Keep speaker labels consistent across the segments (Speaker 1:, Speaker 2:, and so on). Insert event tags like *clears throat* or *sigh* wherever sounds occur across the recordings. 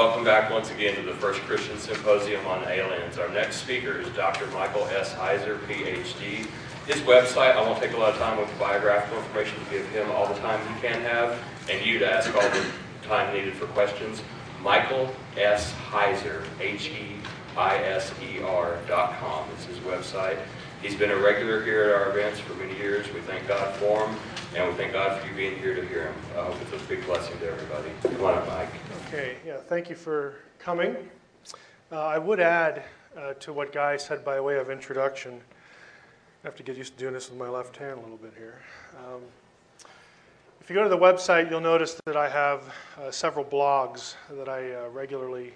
Speaker 1: Welcome back once again to the First Christian Symposium on Aliens. Our next speaker is Dr. Michael S. Heiser, PhD. His website, I won't take a lot of time with biographical information to give him all the time he can have, and you to ask all the time needed for questions. Michael S. Heiser, H-E-I-S-E-R dot com is his website. He's been a regular here at our events for many years. We thank God for him, and we thank God for you being here to hear him. I hope it's a big blessing to everybody. Come on up, Mike.
Speaker 2: Okay, yeah, thank you for coming. Uh, I would add uh, to what Guy said by way of introduction. I have to get used to doing this with my left hand a little bit here. Um, if you go to the website, you'll notice that I have uh, several blogs that I uh, regularly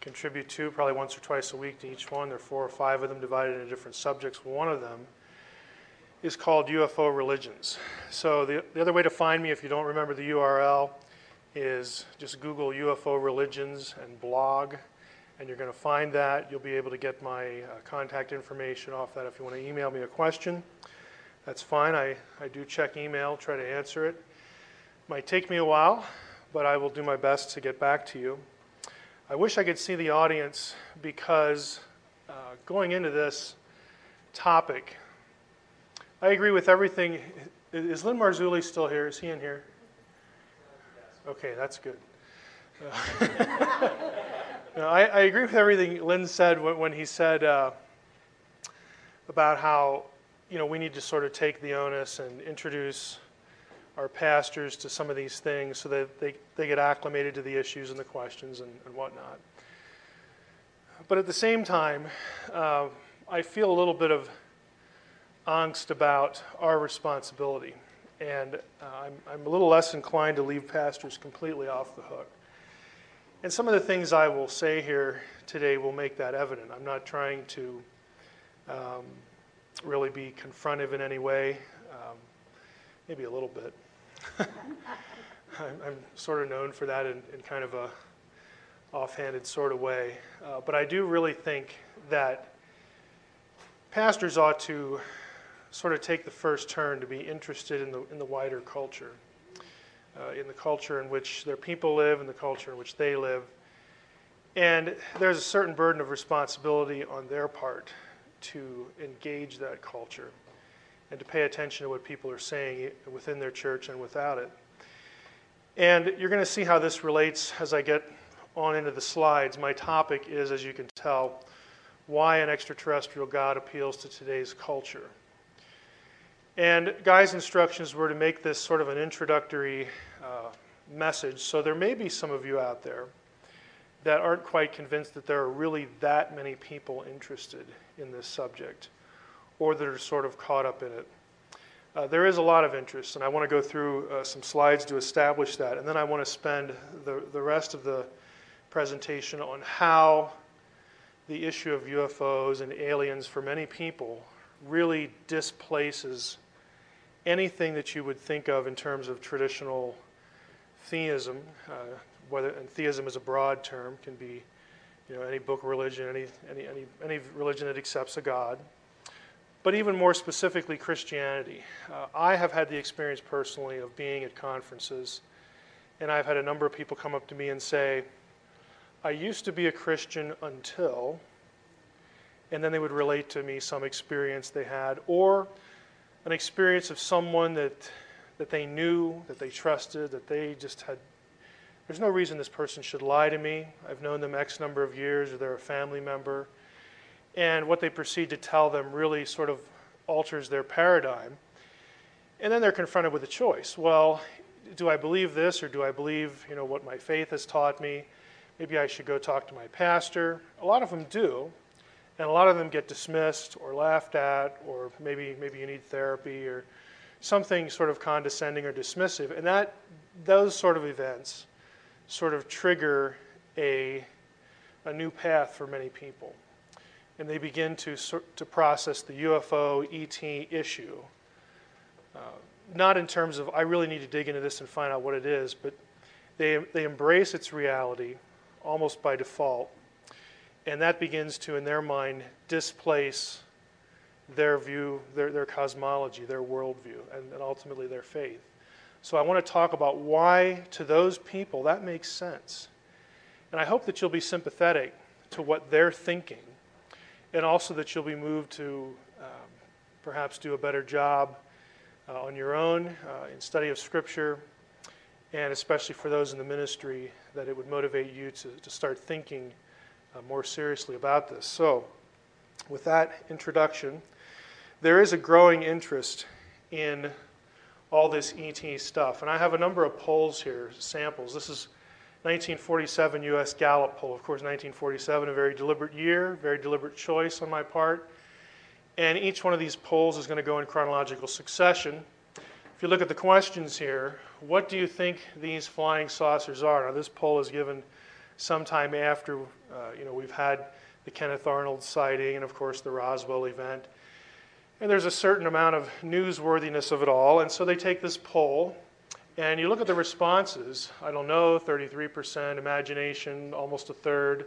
Speaker 2: contribute to, probably once or twice a week to each one. There are four or five of them divided into different subjects. One of them is called UFO Religions. So the, the other way to find me, if you don't remember the URL, is just Google UFO religions and blog, and you're going to find that. You'll be able to get my uh, contact information off that if you want to email me a question. That's fine. I, I do check email, try to answer it. Might take me a while, but I will do my best to get back to you. I wish I could see the audience because uh, going into this topic, I agree with everything. Is Lynn Marzulli still here? Is he in here? Okay, that's good. Uh, *laughs* no, I, I, agree with everything Lynn said when, when he said uh, about how you know we need to sort of take the onus and introduce our pastors to some of these things so that they, they get acclimated to the issues and the questions and, and whatnot. But at the same time, uh, I feel a little bit of angst about our responsibility. And uh, I'm, I'm a little less inclined to leave pastors completely off the hook. And some of the things I will say here today will make that evident. I'm not trying to um, really be confrontive in any way, um, maybe a little bit. *laughs* I'm, I'm, sort of known for that in, in, kind of a offhanded sort of way. Uh, but I do really think that pastors ought to sort of take the first turn to be interested in the, in the wider culture, uh, in the culture in which their people live, and the culture in which they live. And there's a certain burden of responsibility on their part to engage that culture and to pay attention to what people are saying within their church and without it. And you're going to see how this relates as I get on into the slides. My topic is, as you can tell, why an extraterrestrial God appeals to today's culture. And Guy's instructions were to make this sort of an introductory uh, message. So there may be some of you out there that aren't quite convinced that there are really that many people interested in this subject or that are sort of caught up in it. Uh, there is a lot of interest, and I want to go through uh, some slides to establish that. And then I want to spend the, the rest of the presentation on how the issue of UFOs and aliens for many people really displaces anything that you would think of in terms of traditional theism, uh, whether and theism is a broad term, can be you know any book religion, any any any any religion that accepts a God, but even more specifically Christianity. Uh, I have had the experience personally of being at conferences, and I've had a number of people come up to me and say, "I used to be a Christian until," and then they would relate to me some experience they had or an experience of someone that, that they knew, that they trusted, that they just had. There's no reason this person should lie to me. I've known them X number of years, or they're a family member. and what they proceed to tell them really sort of alters their paradigm. And then they're confronted with a choice. Well, do I believe this or do I believe, you know, what my faith has taught me? Maybe I should go talk to my pastor. A lot of them do, and a lot of them get dismissed or laughed at, or maybe maybe you need therapy or something sort of condescending or dismissive. And that those sort of events sort of trigger a a new path for many people. And they begin to, to process the UFO ET issue. Uh, not in terms of, I really need to dig into this and find out what it is, but they, they embrace its reality almost by default. And that begins to, in their mind, displace their view, their, their cosmology, their worldview, and, and ultimately their faith. So I want to talk about why, to those people, that makes sense. And I hope that you'll be sympathetic to what they're thinking, and also that you'll be moved to um, perhaps do a better job uh, on your own uh, in study of Scripture, and especially for those in the ministry, that it would motivate you to, to start thinking uh, more seriously about this. So, with that introduction, there is a growing interest in all this ET stuff. And I have a number of polls here, samples. This is 1947 US Gallup poll. Of course, 1947, a very deliberate year, very deliberate choice on my part. And each one of these polls is going to go in chronological succession. If you look at the questions here, what do you think these flying saucers are? Now, this poll is given sometime after, uh, you know, we've had the Kenneth Arnold sighting and, of course, the Roswell event. And there's a certain amount of newsworthiness of it all. And so they take this poll, and you look at the responses. I don't know, 33%, imagination, almost a third,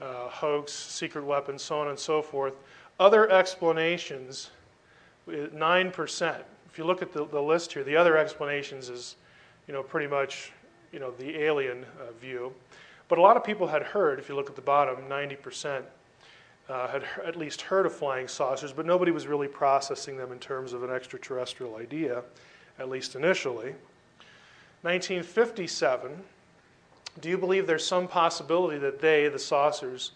Speaker 2: uh, hoax, secret weapons, so on and so forth. Other explanations, 9%. If you look at the, the list here, the other explanations is, you know, pretty much, you know, the alien uh, view. But a lot of people had heard, if you look at the bottom, 90% uh, had at least heard of flying saucers, but nobody was really processing them in terms of an extraterrestrial idea, at least initially. 1957, do you believe there's some possibility that they, the saucers,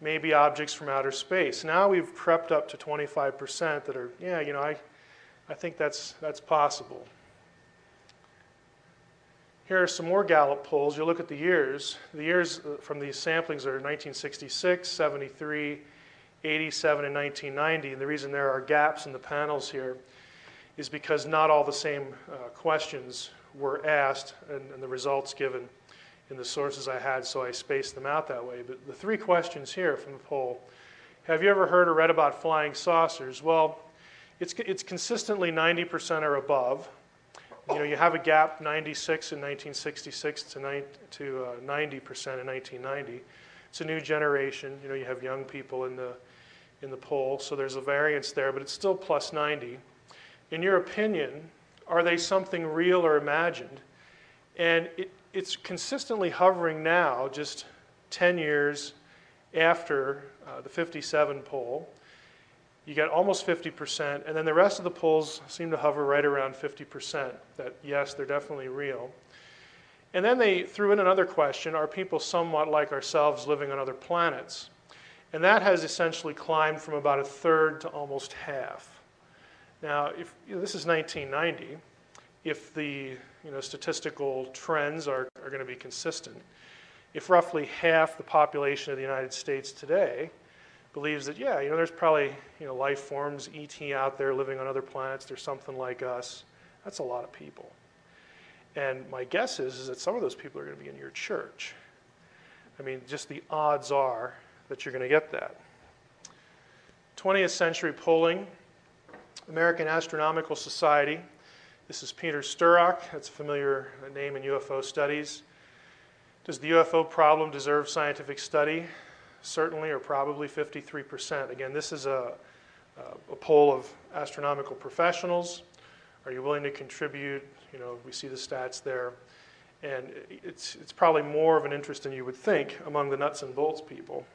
Speaker 2: may be objects from outer space. Now we've crept up to 25% that are, yeah, you know, I, I think that's, that's possible. Here are some more Gallup polls. You look at the years. The years uh, from these samplings are 1966, 73, 87, and 1990. And the reason there are gaps in the panels here is because not all the same uh, questions were asked and, and the results given in the sources I had, so I spaced them out that way. But the three questions here from the poll Have you ever heard or read about flying saucers? Well, it's, it's consistently 90% or above. You know, you have a gap 96 in 1966 to, 90, to uh, 90% in 1990. It's a new generation. You know, you have young people in the, in the poll, so there's a variance there, but it's still plus 90. In your opinion, are they something real or imagined? And it, it's consistently hovering now, just 10 years after uh, the 57 poll. You get almost 50%, and then the rest of the polls seem to hover right around 50% that yes, they're definitely real. And then they threw in another question are people somewhat like ourselves living on other planets? And that has essentially climbed from about a third to almost half. Now, if you know, this is 1990, if the you know, statistical trends are, are going to be consistent, if roughly half the population of the United States today believes that, yeah, you know, there's probably you know, life forms, ET out there living on other planets, there's something like us, that's a lot of people. And my guess is, is that some of those people are going to be in your church. I mean, just the odds are that you're going to get that. 20th century polling, American Astronomical Society this is Peter Sturrock. That's a familiar name in UFO studies. Does the UFO problem deserve scientific study? Certainly, or probably 53%. Again, this is a, a poll of astronomical professionals. Are you willing to contribute? You know, we see the stats there. And it's, it's probably more of an interest than you would think among the nuts and bolts people.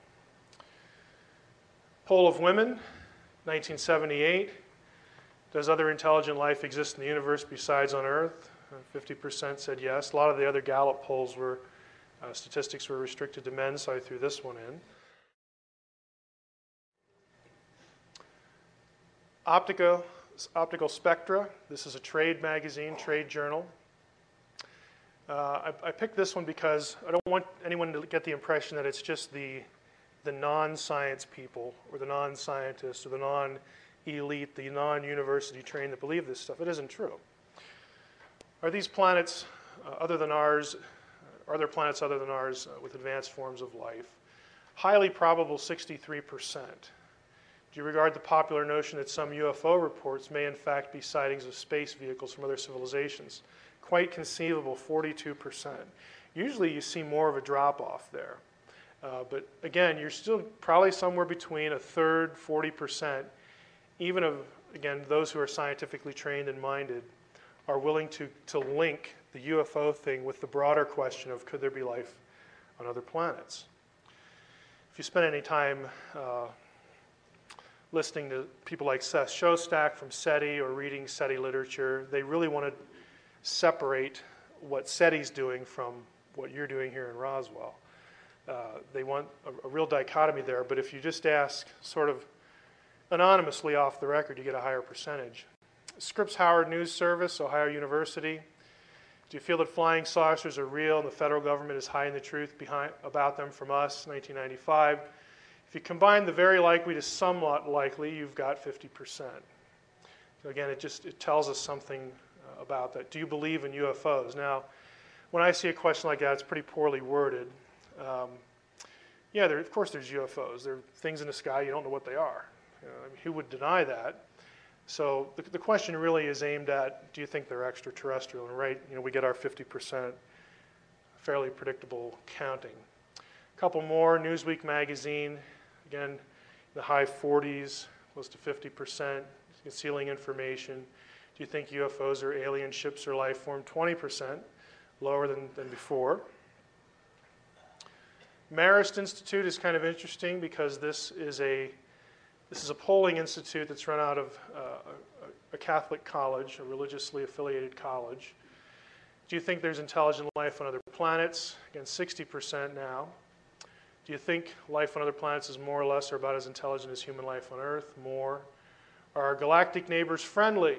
Speaker 2: Poll of women, 1978. Does other intelligent life exist in the universe besides on Earth? 50% uh, said yes. A lot of the other Gallup polls were, uh, statistics were restricted to men, so I threw this one in. Optica, Optical Spectra. This is a trade magazine, trade journal. Uh, I, I, picked this one because I don't want anyone to get the impression that it's just the, the non science people or the non scientists or the non elite, the non university trained that believe this stuff. It isn't true. Are these planets uh, other than ours? Are there planets other than ours uh, with advanced forms of life? Highly probable 63%. Do you regard the popular notion that some UFO reports may in fact be sightings of space vehicles from other civilizations? Quite conceivable, 42%. Usually you see more of a drop off there. Uh, but again, you're still probably somewhere between a third, 40%, even of, again, those who are scientifically trained and minded are willing to, to link the UFO thing with the broader question of could there be life on other planets. If you spend any time uh, listening to people like Seth Shostak from SETI or reading SETI literature, they really want to separate what SETI's doing from what you're doing here in Roswell. Uh, they want a, a, real dichotomy there, but if you just ask sort of anonymously off the record, you get a higher percentage. Scripps Howard News Service, Ohio University. Do you feel that flying saucers are real and the federal government is hiding the truth behind, about them from us? 1995. If you combine the very likely to somewhat likely, you've got 50%. So again, it just it tells us something uh, about that. Do you believe in UFOs? Now, when I see a question like that, it's pretty poorly worded. Um, yeah, there, of course there's UFOs. There are things in the sky, you don't know what they are. You know, I mean, who would deny that? So the, the question really is aimed at, do you think they're extraterrestrial? And right, you know, we get our 50% fairly predictable counting. A couple more, Newsweek magazine, Again, the high 40s, close to 50%, concealing information. Do you think UFOs are alien ships or life form? 20%, lower than, than before. Marist Institute is kind of interesting because this is a this is a polling institute that's run out of uh, a, a Catholic college, a religiously affiliated college. Do you think there's intelligent life on other planets? Again, 60% now. Do you think life on other planets is more or less or about as intelligent as human life on Earth? More. Are our galactic neighbors friendly?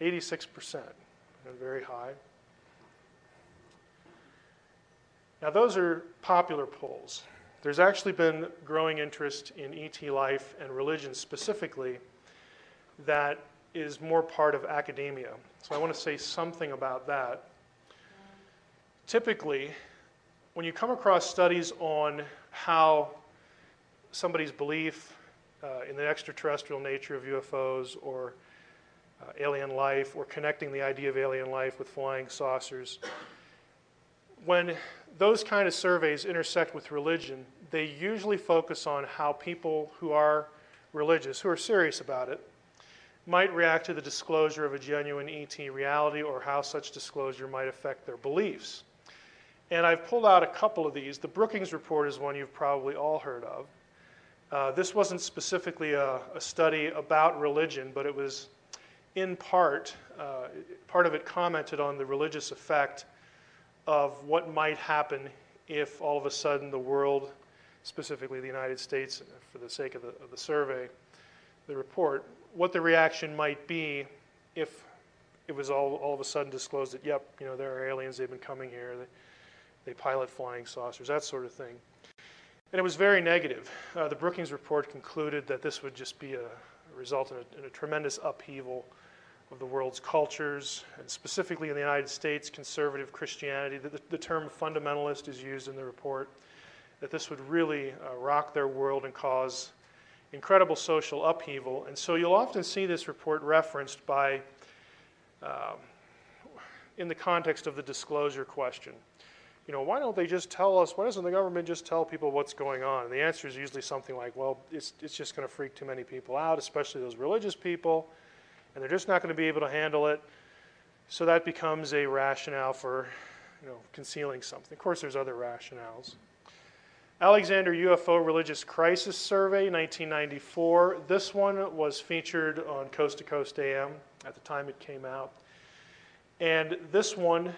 Speaker 2: 86%, very high. Now, those are popular polls. There's actually been growing interest in ET life and religion specifically that is more part of academia. So I want to say something about that. Typically, when you come across studies on how somebody's belief uh, in the extraterrestrial nature of UFOs or uh, alien life or connecting the idea of alien life with flying saucers, when those kind of surveys intersect with religion, they usually focus on how people who are religious, who are serious about it, might react to the disclosure of a genuine ET reality or how such disclosure might affect their beliefs. And I've pulled out a couple of these. The Brookings Report is one you've probably all heard of. Uh, this wasn't specifically a, a, study about religion, but it was in part, uh, part of it commented on the religious effect of what might happen if all of a sudden the world, specifically the United States, for the sake of the, of the survey, the report, what the reaction might be if it was all, all of a sudden disclosed that, yep, you know, there are aliens, they've been coming here. They, they pilot flying saucers, that sort of thing. And it was very negative. Uh, the Brookings report concluded that this would just be a, a result in a, in a, tremendous upheaval of the world's cultures, and specifically in the United States, conservative Christianity. The, the, the term fundamentalist is used in the report, that this would really uh, rock their world and cause incredible social upheaval. And so you'll often see this report referenced by, um, in the context of the disclosure question you know, why don't they just tell us, why doesn't the government just tell people what's going on? And the answer is usually something like, well, it's, it's just going to freak too many people out, especially those religious people, and they're just not going to be able to handle it. So that becomes a rationale for, you know, concealing something. Of course, there's other rationales. Alexander UFO Religious Crisis Survey, 1994. This one was featured on Coast to Coast AM at the time it came out. And this one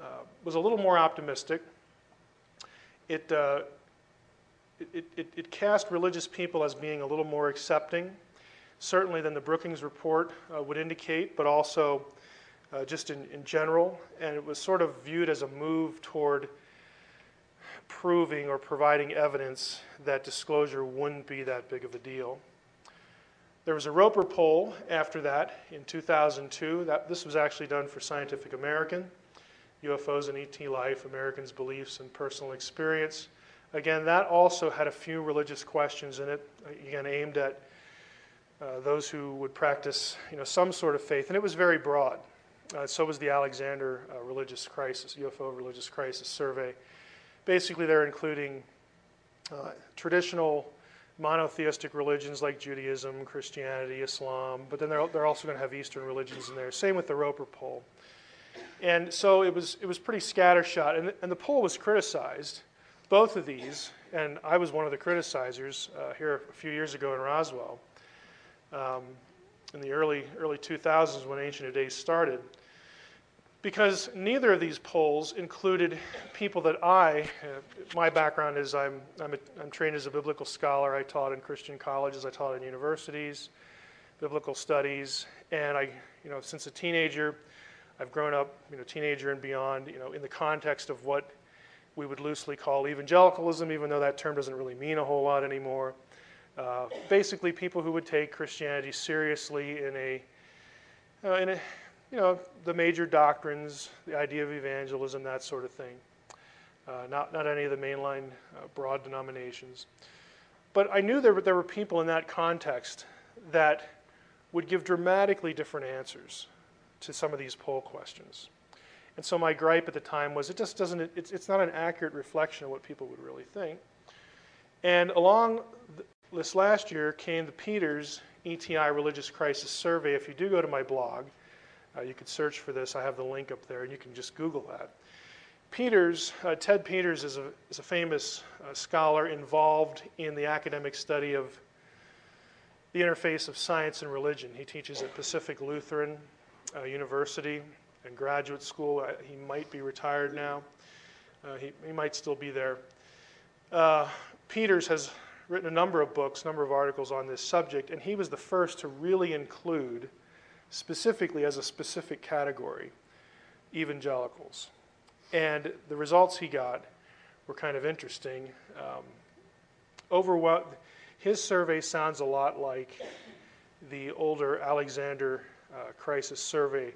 Speaker 2: uh, was a little more optimistic. It, uh, it, it, it, cast religious people as being a little more accepting. certainly than the Brookings report uh, would indicate, but also uh, just in, in general. And it was sort of viewed as a move toward proving or providing evidence that disclosure wouldn't be that big of a deal. There was a Roper poll after that in 2002. That, this was actually done for Scientific American. UFOs and ET life, Americans' beliefs and personal experience. Again, that also had a few religious questions in it, again, aimed at uh, those who would practice you know, some sort of faith, and it was very broad. Uh, so was the Alexander uh, Religious Crisis, UFO Religious Crisis Survey. Basically, they're including uh, traditional monotheistic religions like Judaism, Christianity, Islam, but then they're, they're also going to have Eastern religions in there. Same with the Roper poll. And so it was, it was pretty scattershot, and, and the poll was criticized, both of these, and I was one of the criticizers uh, here a few years ago in Roswell, um, in the early, early 2000s when Ancient of Days started, because neither of these polls included people that I, uh, my background is I'm, I'm, a, I'm trained as a biblical scholar. I taught in Christian colleges, I taught in universities, biblical studies, and I, you know, since a teenager, I've grown up, you know, teenager and beyond, you know, in the context of what we would loosely call evangelicalism, even though that term doesn't really mean a whole lot anymore. Uh, basically, people who would take Christianity seriously in a, uh, in a, you know, the major doctrines, the idea of evangelism, that sort of thing. Uh, not, not any of the mainline uh, broad denominations. But I knew there, there were people in that context that would give dramatically different answers to some of these poll questions. And so my gripe at the time was it just doesn't, it's, it's not an accurate reflection of what people would really think. And along this last year came the Peters ETI Religious Crisis Survey. If you do go to my blog, uh, you could search for this. I have the link up there, and you can just Google that. Peters, uh, Ted Peters is a, is a famous uh, scholar involved in the academic study of the interface of science and religion. He teaches at Pacific Lutheran uh, University and graduate school. Uh, he might be retired now. Uh, he, he might still be there. Uh, Peters has written a number of books, a number of articles on this subject, and he was the first to really include, specifically as a specific category, evangelicals. And the results he got were kind of interesting. Um, overwhel- his survey sounds a lot like the older Alexander uh, crisis survey,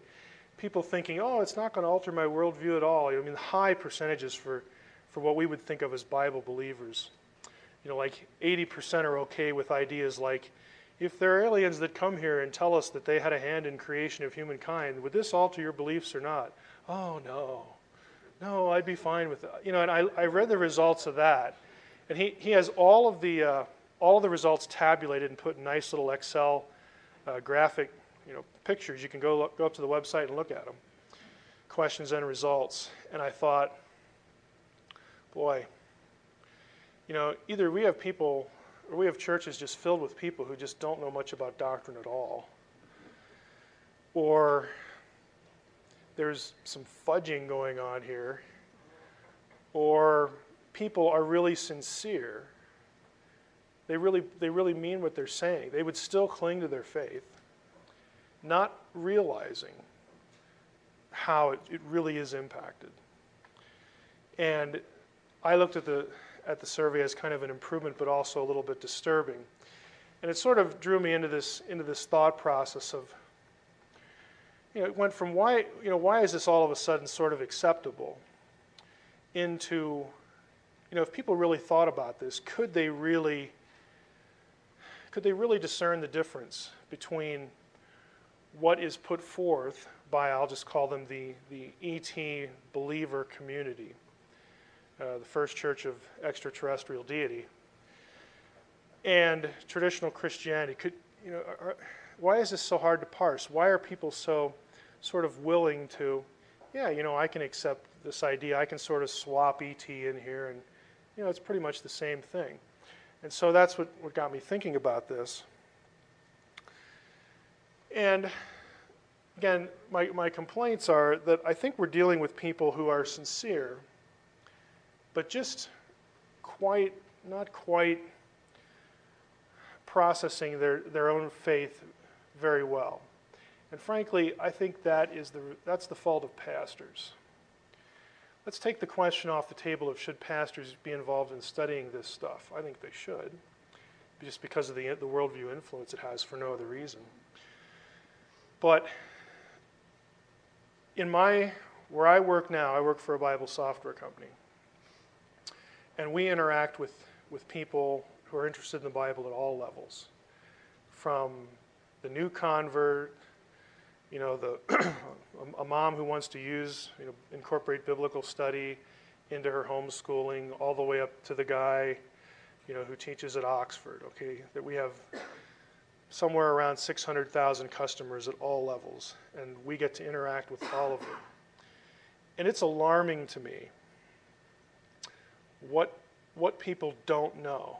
Speaker 2: people thinking, oh, it's not going to alter my worldview at all. I mean, high percentages for, for what we would think of as Bible believers. You know, like 80% are okay with ideas like, if there are aliens that come here and tell us that they had a hand in creation of humankind, would this alter your beliefs or not? Oh, no. No, I'd be fine with that. You know, and I, I read the results of that. And he, he has all of the, uh, all of the results tabulated and put in nice little Excel uh, graphic you know, pictures. You can go, look, go up to the website and look at them. Questions and results. And I thought, boy, you know, either we have people, or we have churches just filled with people who just don't know much about doctrine at all, or there's some fudging going on here, or people are really sincere. They really, they really mean what they're saying. They would still cling to their faith not realizing how it, it really is impacted. And I looked at the, at the survey as kind of an improvement, but also a little bit disturbing. And it sort of drew me into this, into this thought process of, you know, it went from why, you know, why is this all of a sudden sort of acceptable into, you know, if people really thought about this, could they really, could they really discern the difference between what is put forth by, I'll just call them the, the ET believer community, uh, the First Church of Extraterrestrial Deity, and traditional Christianity. Could, you know, are, why is this so hard to parse? Why are people so sort of willing to, yeah, you know, I can accept this idea. I can sort of swap ET in here, and, you know, it's pretty much the same thing. And so that's what, what got me thinking about this. And again, my, my complaints are that I think we're dealing with people who are sincere, but just quite, not quite processing their, their own faith very well. And frankly, I think that is the, that's the fault of pastors. Let's take the question off the table of should pastors be involved in studying this stuff. I think they should, just because of the, the worldview influence it has for no other reason. But in my, where I work now, I work for a Bible software company. And we interact with, with people who are interested in the Bible at all levels, from the new convert, you know, the *clears throat* a mom who wants to use, you know, incorporate biblical study into her homeschooling, all the way up to the guy, you know, who teaches at Oxford. Okay, that we have somewhere around 600,000 customers at all levels, and we get to interact with all of them. And it's alarming to me what what people don't know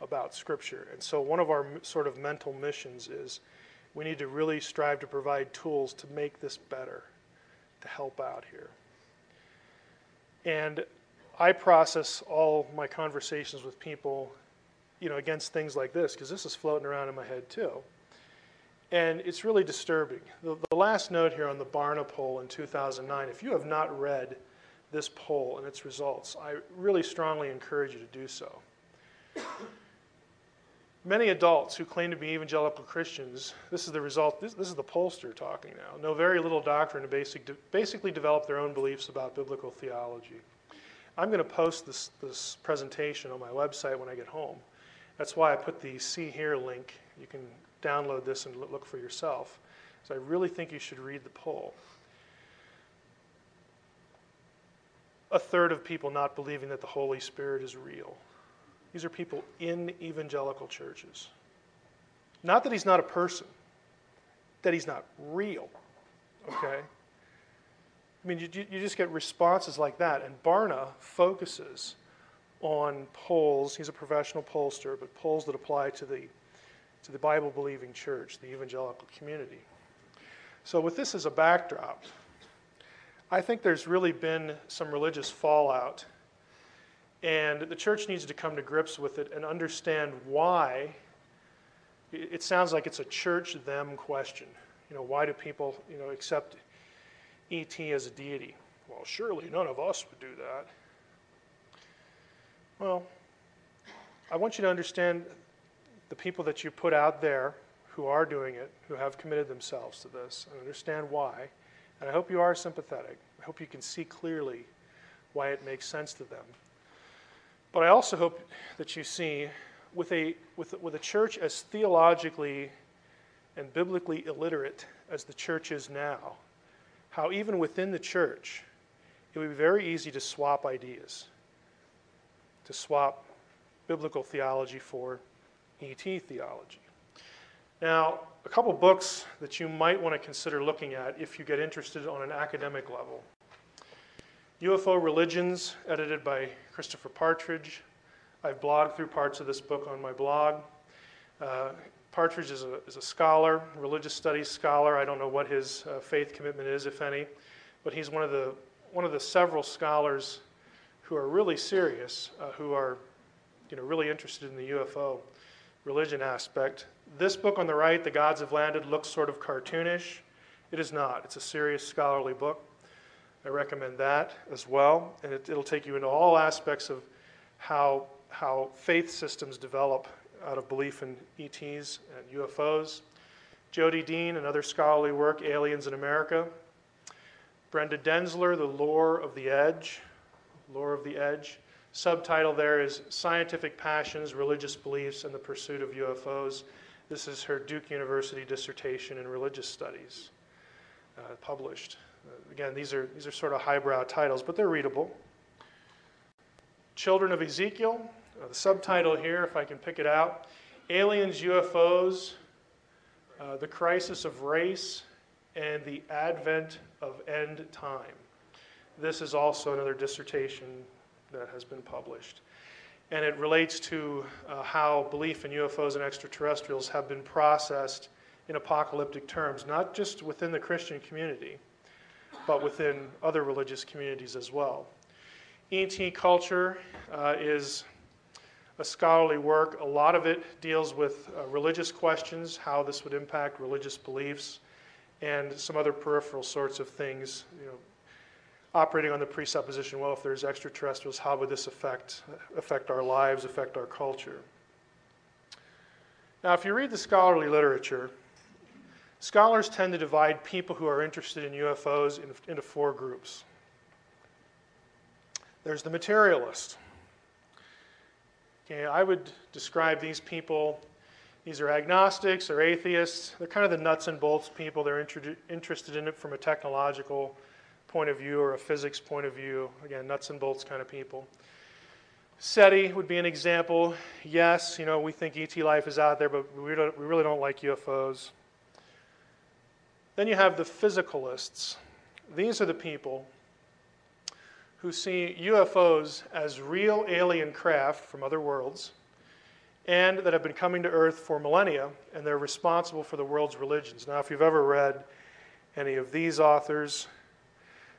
Speaker 2: about Scripture. And so, one of our sort of mental missions is we need to really strive to provide tools to make this better, to help out here. And I process all my conversations with people, you know, against things like this, because this is floating around in my head too. And it's really disturbing. The, the last note here on the Barna poll in 2009, if you have not read this poll and its results, I really strongly encourage you to do so. Many adults who claim to be evangelical Christians, this is the result, this, this is the pollster talking now, know very little doctrine and basic, basically develop their own beliefs about biblical theology. I'm going to post this, this presentation on my website when I get home. That's why I put the See Here link. You can download this and look for yourself. So I really think you should read the poll. A third of people not believing that the Holy Spirit is real. These are people in evangelical churches. Not that he's not a person, that he's not real. Okay? I mean, you, you just get responses like that. And Barna focuses on polls. He's a professional pollster, but polls that apply to the, to the Bible believing church, the evangelical community. So, with this as a backdrop, I think there's really been some religious fallout and the church needs to come to grips with it and understand why. It sounds like it's a church them question. You know, why do people, you know, accept ET as a deity? Well, surely none of us would do that. Well, I want you to understand the people that you put out there who are doing it, who have committed themselves to this, and understand why. And I hope you are sympathetic. I hope you can see clearly why it makes sense to them. But I also hope that you see, with a, with, with a church as theologically and biblically illiterate as the church is now, how even within the church, it would be very easy to swap ideas, to swap biblical theology for ET theology. Now, a couple books that you might want to consider looking at if you get interested on an academic level. UFO Religions, edited by Christopher Partridge. I've blogged through parts of this book on my blog. Uh, Partridge is a, is a scholar, religious studies scholar. I don't know what his uh, faith commitment is, if any, but he's one of the, one of the several scholars who are really serious, uh, who are you know, really interested in the UFO religion aspect. This book on the right, The Gods Have Landed, looks sort of cartoonish. It is not. It's a serious scholarly book. I recommend that as well. And it, will take you into all aspects of how, how faith systems develop out of belief in ETs and UFOs. Jodi Dean, another scholarly work, Aliens in America. Brenda Denzler, The Lore of the Edge. Lure of the Edge. Subtitle there is Scientific Passions, Religious Beliefs, and the Pursuit of UFOs. This is her Duke University dissertation in religious studies, uh, published. Again, these are, these are sort of highbrow titles, but they're readable. Children of Ezekiel, uh, the subtitle here, if I can pick it out Aliens, UFOs, uh, the Crisis of Race, and the Advent of End Time. This is also another dissertation that has been published. And it relates to uh, how belief in UFOs and extraterrestrials have been processed in apocalyptic terms, not just within the Christian community, but within other religious communities as well. ET culture uh, is a scholarly work. A lot of it deals with uh, religious questions, how this would impact religious beliefs, and some other peripheral sorts of things. You know, operating on the presupposition, well, if there's extraterrestrials, how would this affect affect our lives, affect our culture? Now, if you read the scholarly literature, scholars tend to divide people who are interested in UFOs into four groups. There's the materialist. Okay, I would describe these people, these are agnostics or atheists. They're kind of the nuts and bolts people. They're inter- interested in it from a technological point of view or a physics point of view. Again, nuts and bolts kind of people. SETI would be an example. Yes, you know, we think ET life is out there, but we, don't, we really don't like UFOs. Then you have the physicalists. These are the people who see UFOs as real alien craft from other worlds and that have been coming to Earth for millennia, and they're responsible for the world's religions. Now, if you've ever read any of these authors,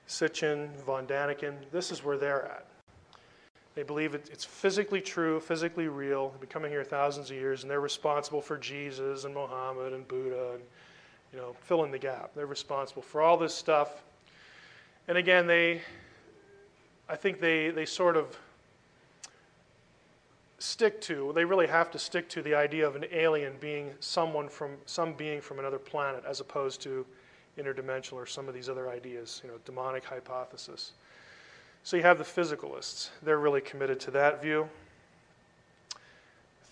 Speaker 2: Sitchin, von Daniken, this is where they're at. They believe it's physically true, physically real. They've been coming here thousands of years, and they're responsible for Jesus and Muhammad and Buddha, and you know, fill in the gap. They're responsible for all this stuff. And again, they I think they, they sort of stick to, they really have to stick to the idea of an alien being someone from, some being from another planet as opposed to interdimensional or some of these other ideas, you know, demonic hypothesis. So you have the physicalists. They're really committed to that view.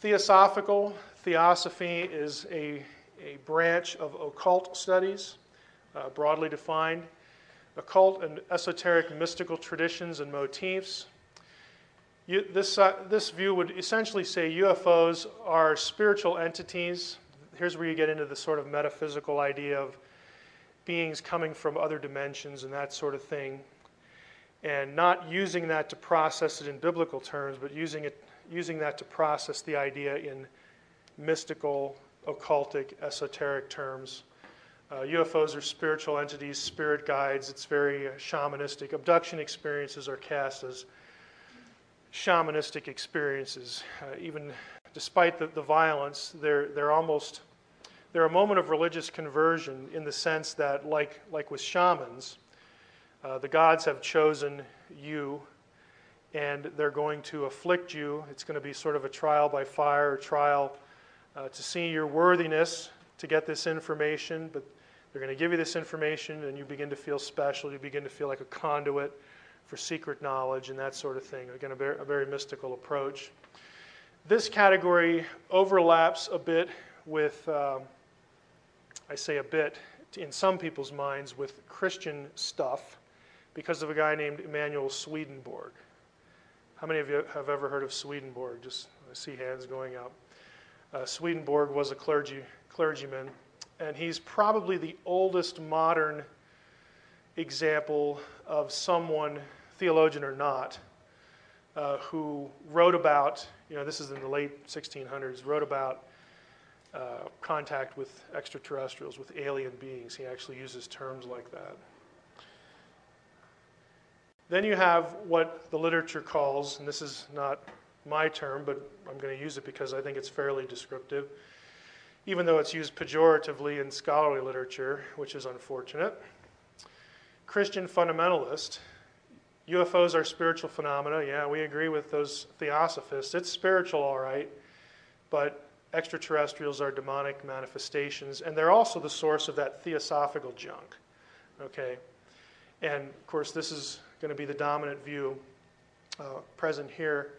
Speaker 2: Theosophical, theosophy is a, a branch of occult studies, uh, broadly defined occult and esoteric mystical traditions and motifs. You, this, uh, this view would essentially say UFOs are spiritual entities. Here's where you get into the sort of metaphysical idea of beings coming from other dimensions and that sort of thing. And not using that to process it in biblical terms, but using, it, using that to process the idea in mystical, occultic, esoteric terms. Uh, UFOs are spiritual entities, spirit guides. It's very uh, shamanistic. Abduction experiences are cast as shamanistic experiences. Uh, even despite the, the violence, they're, they're almost they're a moment of religious conversion in the sense that, like, like with shamans, uh, the gods have chosen you and they're going to afflict you. It's going to be sort of a trial by fire, a trial uh, to see your worthiness to get this information, but they're going to give you this information, and you begin to feel special. You begin to feel like a conduit for secret knowledge and that sort of thing. Again, a very, a very mystical approach. This category overlaps a bit with, um, I say a bit, in some people's minds, with Christian stuff because of a guy named Emanuel Swedenborg. How many of you have ever heard of Swedenborg? Just I see hands going up. Uh, Swedenborg was a clergy, clergyman and he's probably the oldest modern example of someone, theologian or not, uh, who wrote about, you know, this is in the late 1600s, wrote about uh, contact with extraterrestrials, with alien beings. He actually uses terms like that. Then you have what the literature calls, and this is not my term, but I'm going to use it because I think it's fairly descriptive even though it's used pejoratively in scholarly literature, which is unfortunate. Christian fundamentalist, UFOs are spiritual phenomena. Yeah, we agree with those theosophists. It's spiritual, all right, but extraterrestrials are demonic manifestations, and they're also the source of that theosophical junk. Okay? And of course, this is going to be the dominant view uh, present here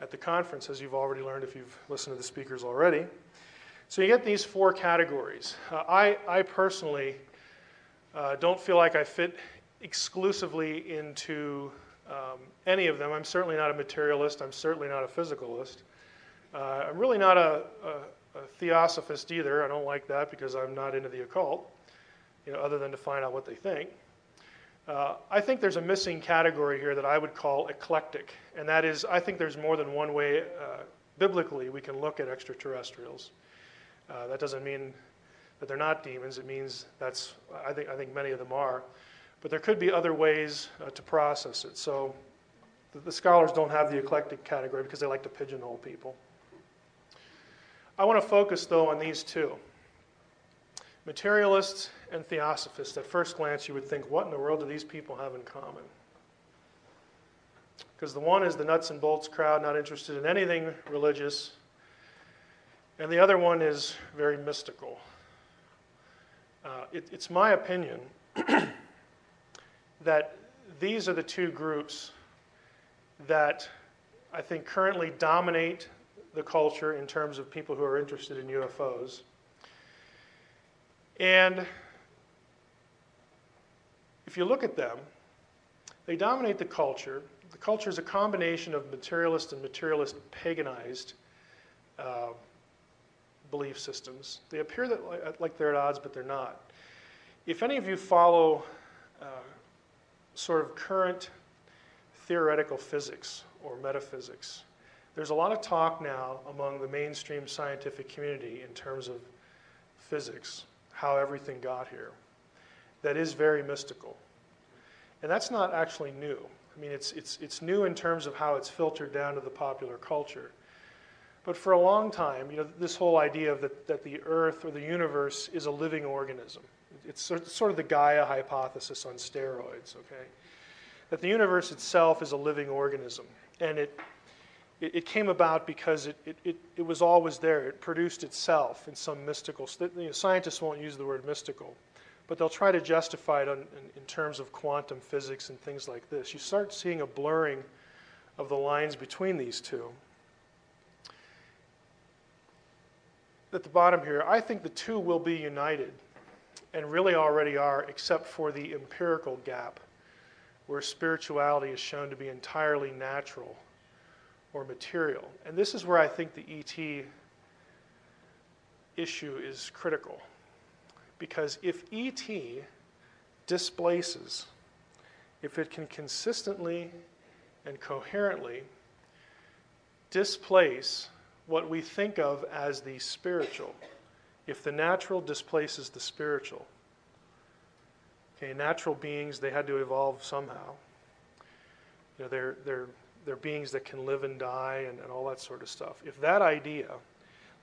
Speaker 2: at the conference, as you've already learned if you've listened to the speakers already. So you get these four categories. Uh, I, I personally uh, don't feel like I fit exclusively into um, any of them. I'm certainly not a materialist. I'm certainly not a physicalist. Uh, I'm really not a, a, a, theosophist either. I don't like that because I'm not into the occult, you know, other than to find out what they think. Uh, I think there's a missing category here that I would call eclectic, and that is I think there's more than one way uh, biblically we can look at extraterrestrials. Uh, that doesn't mean that they're not demons. It means that's, I think, I think many of them are. But there could be other ways uh, to process it. So The, the scholars don't have the eclectic category because they like to pigeonhole people. I want to focus, though, on these two materialists and theosophists. At first glance, you would think, what in the world do these people have in common? Because the one is the nuts and bolts crowd, not interested in anything religious, and the other one is very mystical. Uh, it, it's my opinion *clears throat* that these are the two groups that I think currently dominate the culture in terms of people who are interested in UFOs. And if you look at them, they dominate the culture. The culture is a combination of materialist and materialist paganized uh, belief systems. They appear that, like they're at odds, but they're not. If any of you follow uh, sort of current theoretical physics or metaphysics, there's a lot of talk now among the mainstream scientific community in terms of physics, how everything got here, that is very mystical. And that's not actually new. I mean, it's, it's, it's new in terms of how it's filtered down to the popular culture. But for a long time, you know, this whole idea of that, that the earth or the universe is a living organism. It's sort of the Gaia hypothesis on steroids, okay? That the universe itself is a living organism. And it, it, it came about because it, it, it, was always there. It produced itself in some mystical, you know, scientists won't use the word mystical, but they'll try to justify it on, in, in terms of quantum physics and things like this. You start seeing a blurring of the lines between these two. at the bottom here, I think the two will be united, and really already are, except for the empirical gap, where spirituality is shown to be entirely natural or material. And this is where I think the ET issue is critical. Because if ET displaces, if it can consistently and coherently displace what we think of as the spiritual. If the natural displaces the spiritual, okay, natural beings, they had to evolve somehow. You know, they're, they're, they're beings that can live and die and, and all that sort of stuff. If that idea,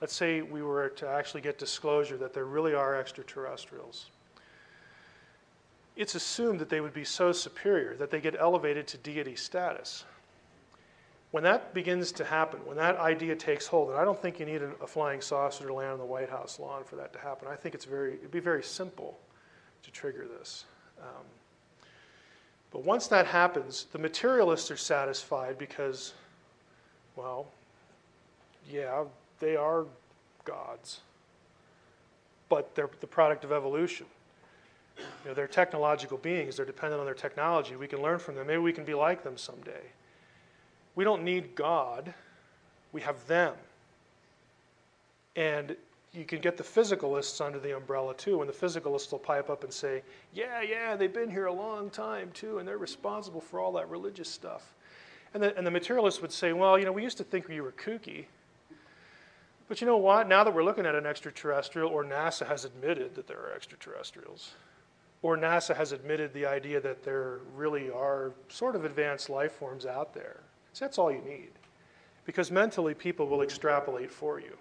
Speaker 2: let's say we were to actually get disclosure that there really are extraterrestrials, it's assumed that they would be so superior that they get elevated to deity status. When that begins to happen, when that idea takes hold, and I don't think you need a, flying saucer to land on the White House lawn for that to happen. I think it's very, it'd be very simple to trigger this. Um, but once that happens, the materialists are satisfied because, well, yeah, they are gods, but they're the product of evolution. You know, they're technological beings. They're dependent on their technology. We can learn from them. Maybe we can be like them someday. We don't need God, we have them. And you can get the physicalists under the umbrella too, and the physicalists will pipe up and say, Yeah, yeah, they've been here a long time too, and they're responsible for all that religious stuff. And the, and the materialists would say, Well, you know, we used to think you were kooky. But you know what? Now that we're looking at an extraterrestrial, or NASA has admitted that there are extraterrestrials, or NASA has admitted the idea that there really are sort of advanced life forms out there, so that's all you need. Because mentally, people will extrapolate for you.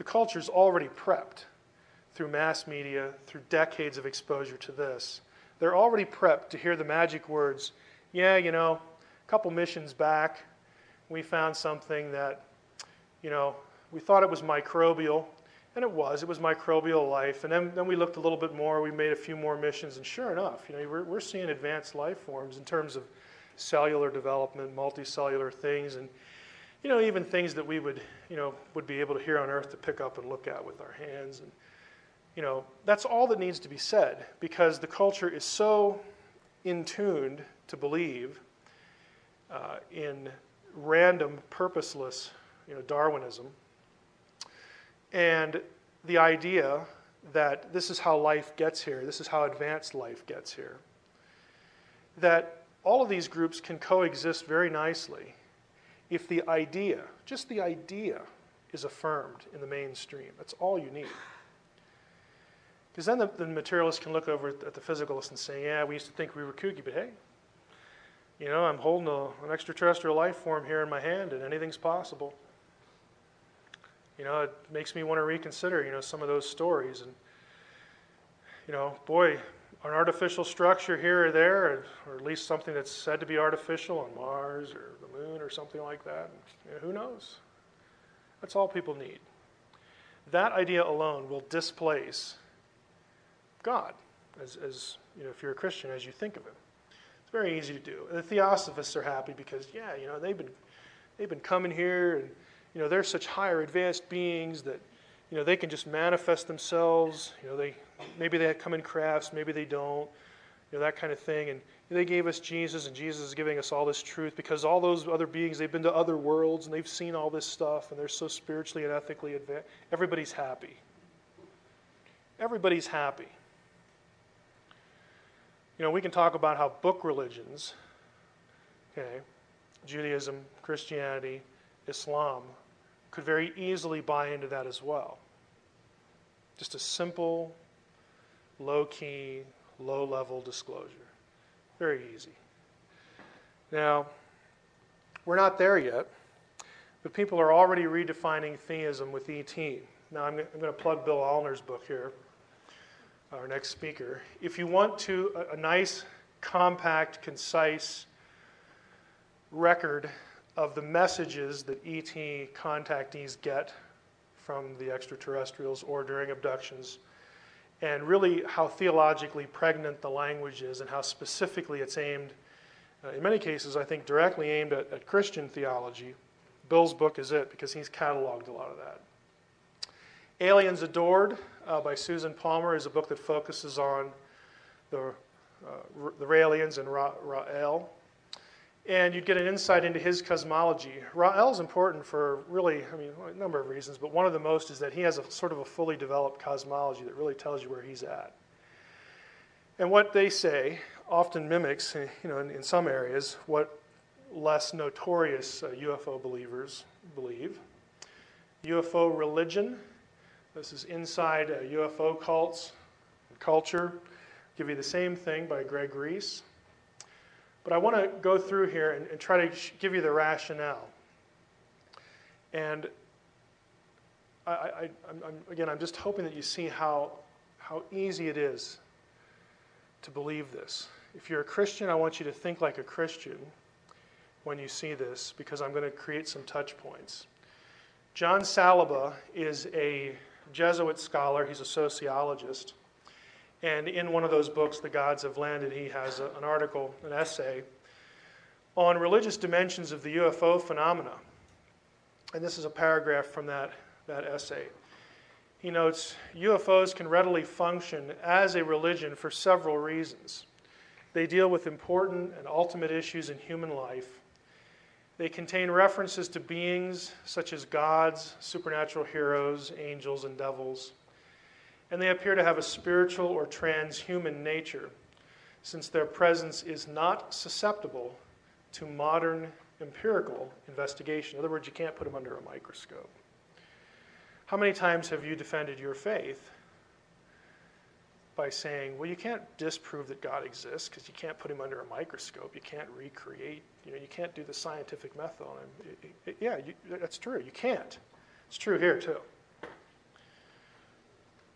Speaker 2: The culture's already prepped through mass media, through decades of exposure to this. They're already prepped to hear the magic words, yeah, you know, a couple missions back, we found something that, you know, we thought it was microbial, and it was. It was microbial life. And then, then we looked a little bit more. We made a few more missions, and sure enough, you know, we're, we're seeing advanced life forms in terms of cellular development, multicellular things, and you know even things that we would you know would be able to here on Earth to pick up and look at with our hands, and you know that's all that needs to be said because the culture is so in tuned to believe uh, in random, purposeless, you know, Darwinism, and the idea that this is how life gets here, this is how advanced life gets here. That all of these groups can coexist very nicely if the idea, just the idea, is affirmed in the mainstream. That's all you need. Because then the, the materialists can look over at the physicalist and say, yeah, we used to think we were kooky, but hey, You know, I'm holding a, an extraterrestrial life form here in my hand, and anything's possible. You know, it makes me want to reconsider, you know, some of those stories. And, you know, boy, an artificial structure here or there, or at least something that's said to be artificial on Mars or the moon or something like that, you know, who knows? That's all people need. That idea alone will displace God, as, as you know, if you're a Christian, as you think of Him. It's very easy to do. The Theosophists are happy because, yeah, you know, they've been, they've been coming here and, you know, they're such higher advanced beings that, you know, they can just manifest themselves. You know, they, maybe they come in crafts, maybe they don't, you know, that kind of thing. And they gave us Jesus, and Jesus is giving us all this truth because all those other beings, they've been to other worlds and they've seen all this stuff, and they're so spiritually and ethically advanced. Everybody's happy. Everybody's happy. You know, we can talk about how book religions, okay, Judaism, Christianity, Islam, could very easily buy into that as well. Just a simple, low key, low level disclosure. Very easy. Now, we're not there yet, but people are already redefining theism with ET. Now, I'm, going to plug Bill Alnor's book here, our next speaker. If you want to, a nice, compact, concise record of the messages that ET contactees get from the extraterrestrials or during abductions and really how theologically pregnant the language is and how specifically it's aimed, uh, in many cases, I think, directly aimed at, at, Christian theology. Bill's book is it because he's cataloged a lot of that. Aliens Adored uh, by Susan Palmer is a book that focuses on the, uh, the Raelians and Ra- Rael and you'd get an insight into his cosmology. Rael is important for really, I mean, a number of reasons, but one of the most is that he has a sort of a fully developed cosmology that really tells you where he's at. And what they say often mimics, you know, in, in some areas, what less notorious uh, UFO believers believe. UFO religion, this is inside uh, UFO cults, culture. Give you the same thing by Greg Reece. But I want to go through here and, and try to give you the rationale. And I, I, I'm, again, I'm just hoping that you see how, how easy it is to believe this. If you're a Christian, I want you to think like a Christian when you see this because I'm going to create some touch points. John Saliba is a Jesuit scholar, he's a sociologist. And in one of those books, The Gods Have Landed, he has a, an article, an essay, on religious dimensions of the UFO phenomena. And this is a paragraph from that, that essay. He notes UFOs can readily function as a religion for several reasons. They deal with important and ultimate issues in human life. They contain references to beings such as gods, supernatural heroes, angels, and devils and they appear to have a spiritual or transhuman nature, since their presence is not susceptible to modern empirical investigation. In other words, you can't put them under a microscope. How many times have you defended your faith by saying, well, you can't disprove that God exists because you can't put him under a microscope, you can't recreate, you know, you can't do the scientific method on him. It, it, yeah, you, that's true. You can't. It's true here, too